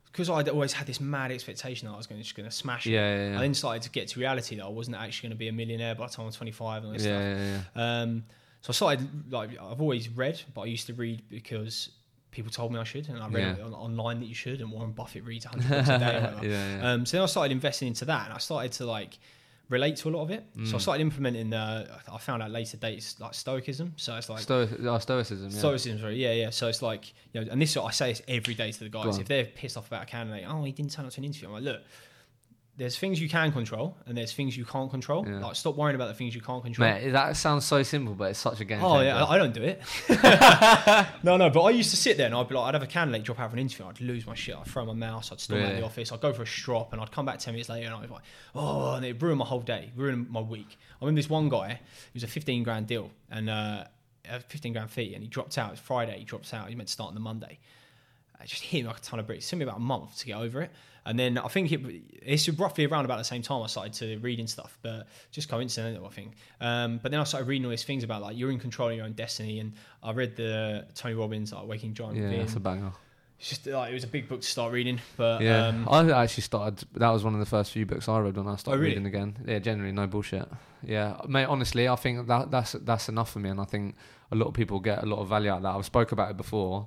because I'd always had this mad expectation that I was going to just going to smash it.
Yeah, yeah, yeah.
I then started to get to reality that I wasn't actually going to be a millionaire by the time I was 25 and all this
yeah,
stuff.
yeah, yeah.
Um, so I started like I've always read, but I used to read because people told me I should, and I read
Yeah.
on, online that you should, and Warren Buffett reads 100 <laughs> books a day. Or
yeah, yeah.
Um, so then I started investing into that, and I started to like relate to a lot of it. So I
Mm.
started implementing. Uh, I found out later dates like Stoicism. So it's like
Sto- oh, stoicism. Yeah.
Stoicism, sorry, yeah, yeah. So it's like, you know, and this I say this every day to the guys. If they're pissed off about a candidate, oh, he didn't turn up to an interview. I'm like, look, there's things you can control, and there's things you can't control.
Yeah.
Like, stop worrying about the things you can't control.
Mate, that sounds so simple, but it's such a game.
Oh yeah,
changer.
I I don't do it. <laughs> no, no, but I used to sit there and I'd be like, I'd have a candidate drop out for an interview, I'd lose my shit, I'd throw my mouse, I'd storm out of the office, I'd go for a strop, and I'd come back ten minutes later and I'd be like, oh, and it ruined my whole day, ruined my week. I remember this one guy, it was a fifteen grand deal and uh, a fifteen grand fee, and he dropped out. It's Friday, he drops out. He meant to start on the Monday. I just hit me like a ton of bricks. It took me about a month to get over it. And then I think it, it's roughly around about the same time I started to reading stuff, but just coincidental, I think. Um, but then I started reading all these things about like you're in control of your own destiny. And I read the Tony Robbins, like Waking Giant
Yeah, that's a banger.
It's just like it was a big book to start reading, but
Yeah,
um,
I actually started. That was one of the first few books I read when I started
really?
reading again. Yeah, generally no bullshit. Yeah, mate. Honestly, I think that that's that's enough for me, and I think a lot of people get a lot of value out of that. I've spoke about it before.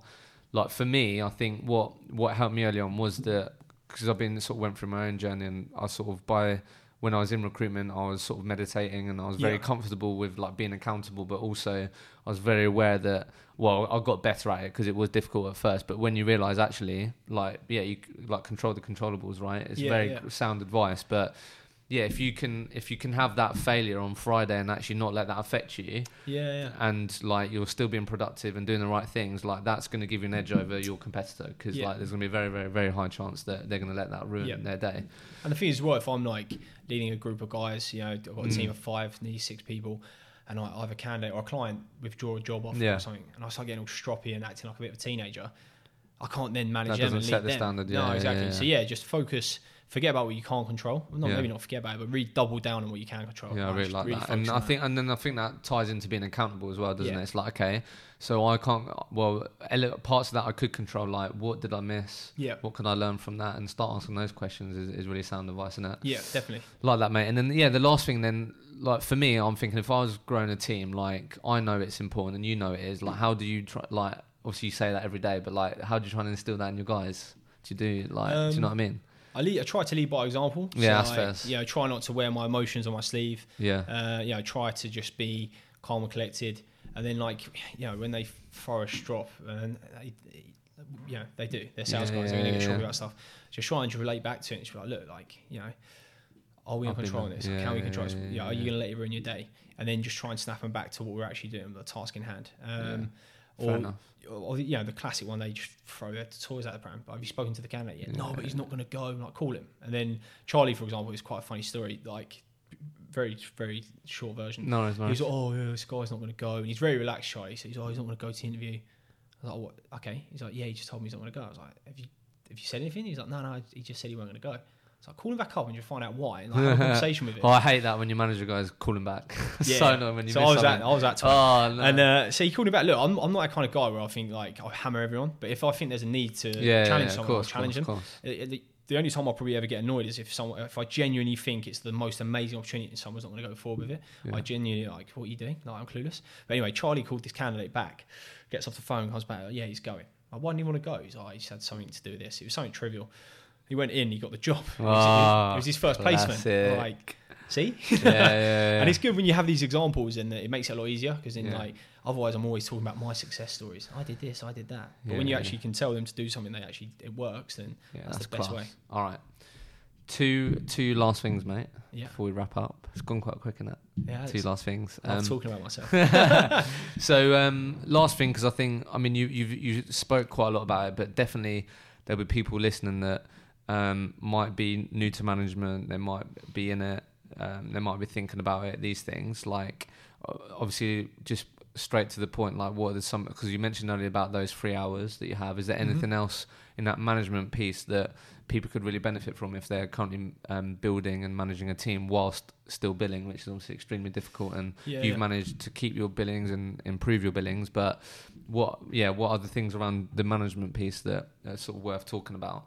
Like for me, I think what what helped me early on was that because I've been sort of went through my own journey, and I sort of by when I was in recruitment, I was sort of meditating, and I was very
Yeah.
comfortable with like being accountable, but also I was very aware that well, I got better at it because it was difficult at first. But when you realize actually, like, yeah, you like control the controllables, right? It's
Yeah,
very
yeah.
sound advice, but yeah, if you can if you can have that failure on Friday and actually not let that affect you,
yeah, yeah.
and like you're still being productive and doing the right things, like that's going to give you an edge over your competitor because
Yeah.
like there's going to be a very very very high chance that they're going to let that ruin
Yeah.
their day.
And the thing is, well, if I'm like leading a group of guys, you know, I've got a
Mm.
team of five, nearly six people, and I, I have a candidate or a client withdraw a job offer
Yeah.
or something, and I start getting all stroppy and acting like a bit of a teenager, I can't then manage
That
them
doesn't
and
set the
them.
standard,
no,
yeah, yeah,
exactly. So yeah, just focus. Forget about what you can't control. Well, not
Yeah.
maybe not forget about it, but really double down on what you can control.
Yeah, I really like that, and I think, and then I think that ties into being accountable as well, doesn't
Yeah.
it? It's like okay, so I can't. Well, parts of that I could control, like what did I miss?
Yeah,
What can I learn from that? And start asking those questions is, is really sound advice, isn't it?
yeah, definitely.
Like that, mate. And then yeah, the last thing then, like for me, I'm thinking if I was growing a team, like I know it's important and you know it is. Like, how do you try? Like, obviously you say that every day, but like, how do you try and instill that in your guys? Do you do like? do you
Um,
know what I mean?
I, lead, I try to lead by example.
Yeah, that's
I,
fair.
You know, try not to wear my emotions on my sleeve.
Yeah.
uh, you know, try to just be calm and collected. And then, like, you know, when they throw a strop, and they, you know, they do. They're sales
Yeah,
guys. They're going to get
yeah.
about stuff. Just try and just relate back to it. And just be like, look, like, you know, are we in control of this?
Yeah,
Can we
yeah,
control this?
yeah,
Yeah,
yeah,
are you going to let it ruin your day? And then just try and snap them back to what we're actually doing, with the task in hand. Um,
Fair
or,
enough.
Or, you know, the classic one, they just throw their toys out the pram. But have you spoken to the candidate yet? no,
Yeah,
but he's not going to go. Like, call him. And then Charlie, for example, is quite a funny story. Like, very, very short version.
No, it's
He
nice.
was like, oh, yeah, this guy's not going to go. And he's very relaxed, Charlie. So he's, oh, he's not going to go to the interview. I was like, what? Okay. He's like, yeah, he just told me he's not going to go. I was like, have you, have you said anything? He's like, no, no, he just said he wasn't going to go. So I call him back up and just find out why and like, have a conversation with <laughs> him.
Oh, I hate that when your manager guys calling back. <laughs>
Yeah.
so annoying when you
so
miss
I was
something.
at, I was at time.
Oh no.
And uh, so he called me back. Look, I'm, I'm not that kind of guy where I think like I'll hammer everyone, but if I think there's a need to
yeah,
challenge
yeah,
someone,
course,
challenge them.
course,
Uh, The, the only time I'll probably ever get annoyed is if someone, if I genuinely think it's the most amazing opportunity and someone's not going to go forward with it. I genuinely like, what are you doing? Like, I'm clueless. But anyway, Charlie called this candidate back, gets off the phone, comes back. Like, yeah, he's going. Like, why didn't he want to go? He's like, he just had something to do with this. It was something trivial. He went in, he got the job. <laughs> It was,
Ah,
it was his first placement. Like, see? <laughs>
yeah, yeah, yeah.
And it's good when you have these examples and it makes it a lot easier because then like otherwise I'm always talking about my success stories. I did this, I did that. But when you actually can tell them to do something that actually it works, then
yeah,
that's the best way.
All right. Two two last things, mate.
yeah,
Before we wrap up, it's gone quite quick in that.
yeah.
Two last things.
I'm
Um,
talking about myself. <laughs>
so um, last thing, because I think I mean you you you spoke quite a lot about it, but definitely there'll be people listening that um, might be new to management. They might be in it. Um, they might be thinking about it. These things like obviously just straight to the point, like what are some because you mentioned earlier about those three hours that you have. Is there
Mhm.
anything else in that management piece that people could really benefit from if they're currently um, building and managing a team whilst still billing, which is obviously extremely difficult. And
Yeah,
you've
yeah.
managed to keep your billings and improve your billings, but what, yeah, what are the things around the management piece that are sort of worth talking about?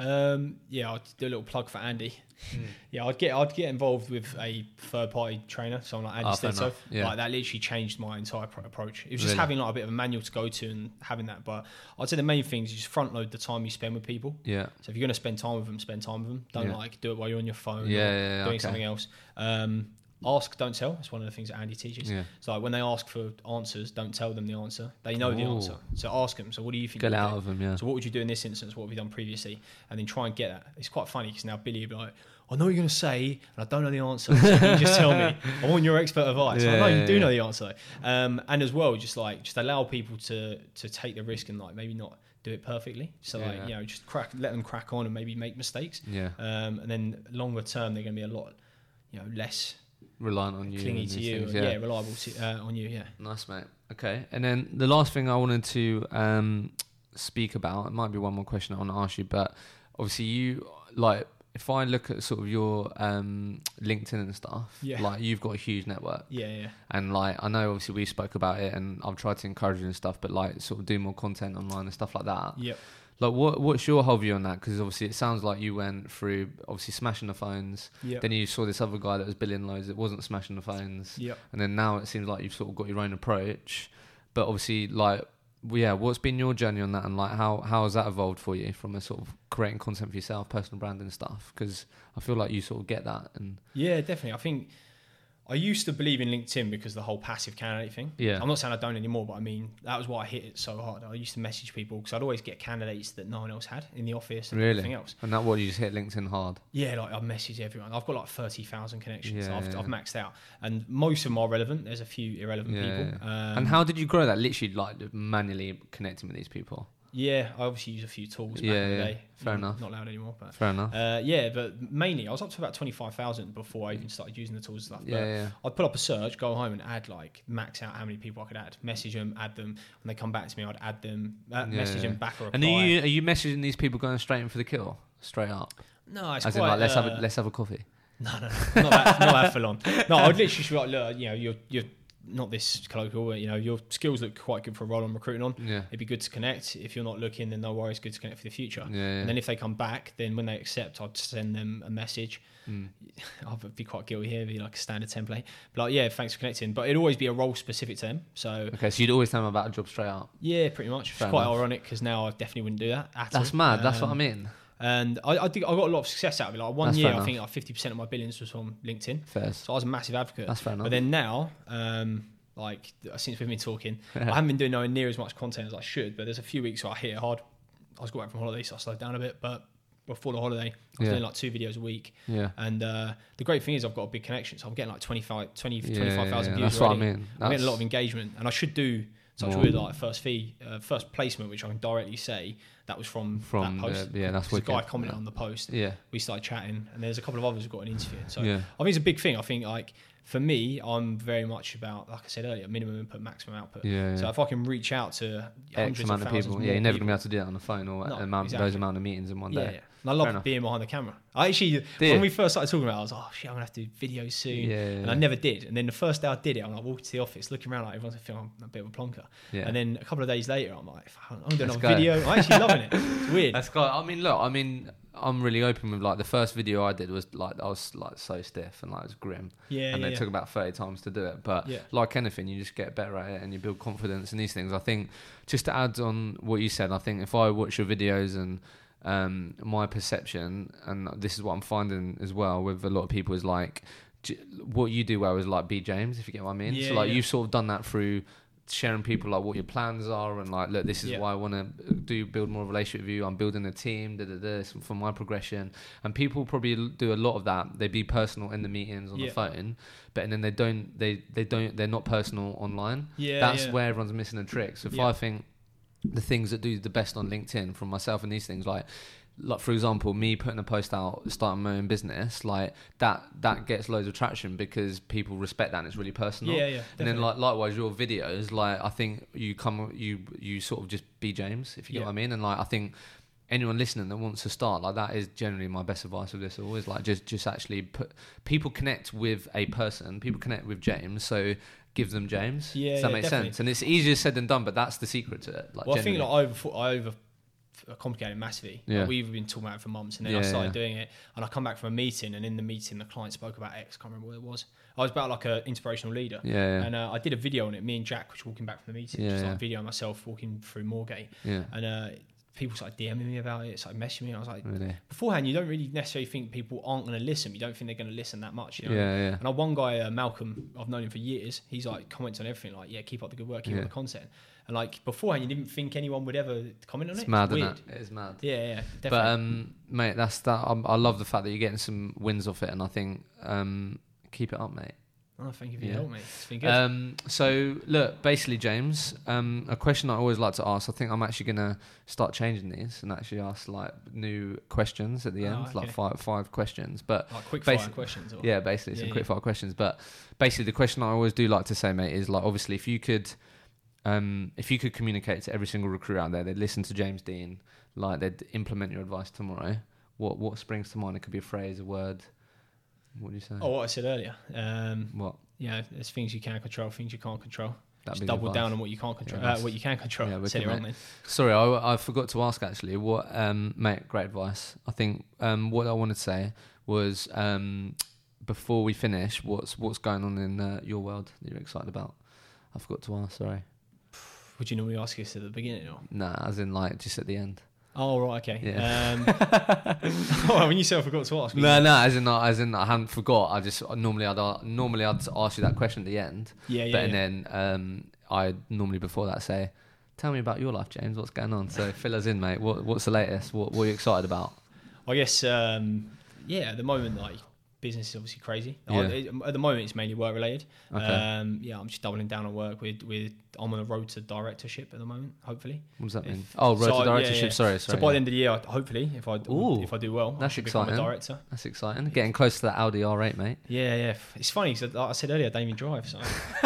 Um, yeah, I'd do a little plug for Andy. Yeah, I'd get I'd get involved with a third party trainer, someone like Andy
Ah, fair yeah.
Like that literally changed my entire pro- approach. It was just
Really?
having like a bit of a manual to go to and having that. But I'd say the main thing is just front load the time you spend with people.
Yeah,
So if you're going to spend time with them, spend time with them. Don't
Yeah.
like do it while you're on your phone.
yeah,
or
yeah, yeah,
doing
okay.
something else. Um, ask, don't tell. It's one of the things that Andy teaches.
Yeah,
So like when they ask for answers, don't tell them the answer. They know the answer. So ask them. So what do you think?
get out
do?
of them. Yeah,
So what would you do in this instance? What have you done previously? And then try and get that. It's quite funny because now Billy will be like, I know what you're going to say, and I don't know the answer. So you just tell me? <laughs> I want your expert advice. I know you
yeah,
do
yeah.
know the answer. Um, and as well, just like just allow people to to take the risk and like maybe not do it perfectly. So
Yeah.
like you know just crack, let them crack on and maybe make mistakes.
yeah,
Um, and then longer term, they're going to be a lot, you know, less
reliant on you,
clingy to you.
things,
and, yeah. reliable to, uh, on you. Yeah.
Nice, mate. Okay, and then the last thing I wanted to um, speak about, it might be one more question I want to ask you, but obviously you like if I look at sort of your um, LinkedIn and stuff,
Yeah.
like you've got a huge network,
Yeah. Yeah.
and like I know obviously we spoke about it, and I've tried to encourage you and stuff, but like sort of do more content online and stuff like that.
Yep.
Like, what what's your whole view on that? Because obviously it sounds like you went through obviously smashing the phones,
Yep.
then you saw this other guy that was billing loads that wasn't smashing the phones.
Yep.
And then now it seems like you've sort of got your own approach. But obviously, like, yeah, what's been your journey on that, and like, how how has that evolved for you from a sort of creating content for yourself, personal branding stuff? Because I feel like you sort of get that, and
Yeah, definitely. I think I used to believe in LinkedIn because the whole passive candidate thing.
Yeah.
I'm not saying I don't anymore, but I mean that was why I hit it so hard. I used to message people because I'd always get candidates that no one else had in the office and
Really?
everything else.
and that what you just hit LinkedIn hard.
Yeah, like I message everyone. I've got like thirty thousand connections.
Yeah,
I've,
yeah.
I've maxed out, and most of them are relevant. There's a few irrelevant
Yeah,
people. Um,
and how did you grow that? Literally, like manually connecting with these people.
Yeah, I obviously use a few tools back
Yeah,
in the
yeah.
day.
Fair
Not-
enough.
Not allowed anymore, but
Fair enough.
uh, yeah, but mainly I was up to about twenty five thousand before I even started using the tools and stuff. But
yeah, yeah.
I'd put up a search, go home and add like max out how many people I could add, message them, add them. When they come back to me, I'd add them, uh,
Yeah,
message them back or reply.
And are you are you messaging these people going straight in for the kill, straight up?
no, it's
As
quite,
in, like, let's have
uh,
a, let's have a coffee. <laughs>
No, no, no, not that, not that full on. No, I'd literally be like, look, you know, you're you're not this colloquial, you know, your skills look quite good for a role I'm recruiting on.
Yeah,
It'd be good to connect. If you're not looking, then no worries, good to connect for the future.
yeah, yeah.
And then if they come back, then when they accept, I'd send them a message.
Mm. <laughs>
I'd be quite guilty here, be like a standard template. But like, yeah, thanks for connecting. But it'd always be a role specific to them. So
Okay, so you'd always tell them about a job straight up.
yeah, pretty much. It's quite
enough.
ironic because now I definitely wouldn't do that at
That's
all.
mad. That's what I
Um,
mean.
And I, I think I got a lot of success out of it. Like one
That's
year, I think like fifty percent of my billings was from LinkedIn.
Fair.
So I was a massive advocate.
That's fair enough.
But then now, um, like since we've been talking, <laughs> I haven't been doing nowhere near as much content as I should. But there's a few weeks where I hit it hard. I was going back from holiday, so I slowed down a bit. But before the holiday, I was
Yeah.
doing like two videos a week.
yeah.
And uh, the great thing is I've got a big connection, so I'm getting like 25, 20,
Yeah,
25,000
yeah,
views
That's what I
already.
mean.
I'm getting a lot of engagement, and I should do such with like first fee, uh, first placement, which I can directly say that was from,
From
that post.
the- yeah, that's
Because a guy commented
Yeah.
on the post.
Yeah,
We started chatting, and there's a couple of others who got an interview. So
yeah,
I think it's a big thing. I think like for me, I'm very much about, like I said earlier, minimum input, maximum output.
yeah.
So if I can reach out to
X
hundreds
amount
of
of people. Yeah, you're never
people,
gonna be able to do that on the phone or
No,
amount,
exactly.
those amount of meetings in one day.
yeah. And I love
Fair enough.
being behind the camera. I actually,
you?
when we first started talking about, it, I was like, oh shit, I'm gonna have to do videos soon.
Yeah, yeah,
And. I never did. And then the first day I did it, I'm like walking to the office, looking around like everyone's feeling I'm a bit of a plonker.
Yeah.
And then a couple of days later, I'm like, I'm doing
Let's
a
go.
video. I'm actually loving it. It's weird.
That's got. I mean, look. I mean, I'm really open with like the first video I did was like I was like so stiff and like it was grim,
yeah,
and
yeah,
it
yeah.
took about 30 times to do it. But
Yeah.
like anything, you just get better at it and you build confidence in these things. I think just to add on what you said, I think if I watch your videos and um, my perception, and this is what I'm finding as well with a lot of people, is like what you do well is like be James, if you get what I mean.
Yeah,
so like
yeah.
you've sort of done that through sharing people like what your plans are and like look this is
Yeah.
why I want to do build more relationship with you I'm building a team da, da, da, for my progression and people probably do a lot of that they be personal in the meetings on
Yeah.
the phone but and then they don't they they don't they're not personal online
yeah,
that's
yeah.
where everyone's missing a trick. So if. I think the things that do the best on LinkedIn from myself and these things, like like for example, me putting a post out starting my own business, like that that gets loads of traction because people respect that and it's really personal.
Yeah, yeah.
And then like likewise your videos, like I think you come you you sort of just be James, if you get what I mean. And like I think anyone listening that wants to start, like that is generally my best advice with this always like just just actually put people connect with a person, people connect with James, so give them James.
Yeah,
Does that
yeah,
make
definitely.
sense? And it's easier said than done, but that's the secret to it. Like
well, I think like I over I over complicated massively.
Yeah.
Like, we've been talking about it for months, and then I started
yeah.
doing it, and I come back from a meeting, and in the meeting, the client spoke about X. Can't remember what it was. I was about like a inspirational leader.
yeah, yeah,
And uh, I did a video on it. Me and Jack was walking back from the meeting,
Yeah,
just
yeah.
like video myself walking through Moorgate,
yeah.
and uh, people started DMing me about it, started messaging me. I was like,
Really.
beforehand, you don't really necessarily think people aren't going to listen. You don't think they're going to listen that much. You know?
Yeah, yeah.
And I one guy, uh, Malcolm, I've known him for years. He's like comments on everything, like, "Yeah, keep up the good work, keep
Yeah.
up the content." And like beforehand, you didn't think anyone would ever comment on
It's
it.
mad,
weird.
isn't it? It is mad.
Yeah, yeah, definitely.
But um, mate, that's that. Um, I love the fact that you're getting some wins off it, and I think um, keep it up, mate.
oh, thank you for
yeah.
your help, mate. It's been good.
Um, so look, basically, James, um, a question I always like to ask. I think I'm actually gonna start changing these and actually ask like new questions at the
Oh,
end, like five five questions. But
like quick fire questions. Or,
yeah, basically some
Yeah,
quick fire questions. But basically, the question I always do like to say, mate, is like obviously if you could, um, if you could communicate to every single recruit out there, they'd listen to James Dean, like they'd implement your advice tomorrow. What what springs to mind? It could be a phrase, a word. What do you say?
Oh, what I said earlier. Um,
What?
yeah, there's things you can control, things you can't control.
That'd
Just double
advice.
down on what you can't control.
Yeah,
uh, what you can control.
yeah,
said it wrong then.
Sorry, I, I forgot to ask actually. What, um, mate? Great advice. I think um, what I wanted to say was um, before we finish, what's what's going on in uh, your world that you're excited about? I forgot to ask. Sorry.
Would you normally ask us at the beginning or?
Nah, as in like just at the end.
Oh right, okay.
Yeah.
Um, <laughs> <laughs> oh, when you said I forgot to ask.
No, no, as in not, as in I hadn't forgot. I just normally I'd normally I'd ask you that question at the end,
Yeah, yeah.
but
yeah.
and then um, I normally before that say, "Tell me about your life, James. What's going on?" So fill us in, mate. What what's the latest? What what are you excited about?
I guess, um, yeah, at the moment, like, business is obviously crazy.
Yeah.
it- at the moment, it's mainly work related.
Okay.
Um, yeah, I'm just doubling down on work with, with, I'm on a road to directorship at the moment, hopefully.
What does that
If-
mean? Oh, road
so
to
I- yeah,
directorship.
yeah.
Sorry,
So by
yeah.
the end of the year, hopefully, if I,
Ooh,
if I do well,
that's
I should become
exciting.
a director.
That's exciting. Getting close to that Audi R8, mate.
Yeah, yeah. It's funny because, like I said earlier, I don't even drive, so <laughs>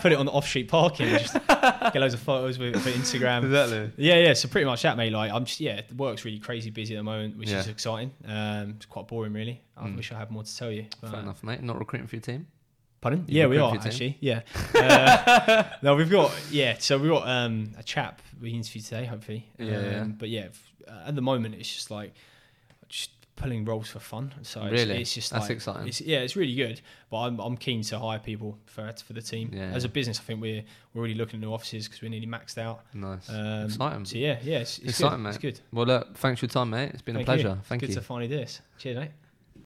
put it on the off-street parking, and just get loads of photos with for Instagram.
Exactly.
Yeah, yeah. So pretty much that, mate. Like I'm just yeah, the work's really crazy busy at the moment, which is exciting. Um, it's quite boring, really. I
Mm.
wish I had more to tell you.
Fair enough, mate. Not recruiting for your team.
Pardon?
You
Yeah, we are actually. Yeah. <laughs> Uh, no, we've got yeah. So we've got um, a chap we interviewed today, hopefully.
Yeah,
um,
yeah.
But yeah, uh, at the moment it's just like just pulling roles for fun. So it's,
Really?
it's just
That's
like,
exciting.
It's, yeah, it's really good. But I'm I'm keen to hire people for for the team.
Yeah.
As a business, I think we're we're already looking at new offices because we're nearly maxed out.
Nice.
Um,
Exciting.
So yeah, yeah, it's, it's
Exciting,
good. It's good.
Well, look, thanks for your time, mate. It's been
Thank
a pleasure.
You.
Thank you.
good to finally do this. Cheers, mate.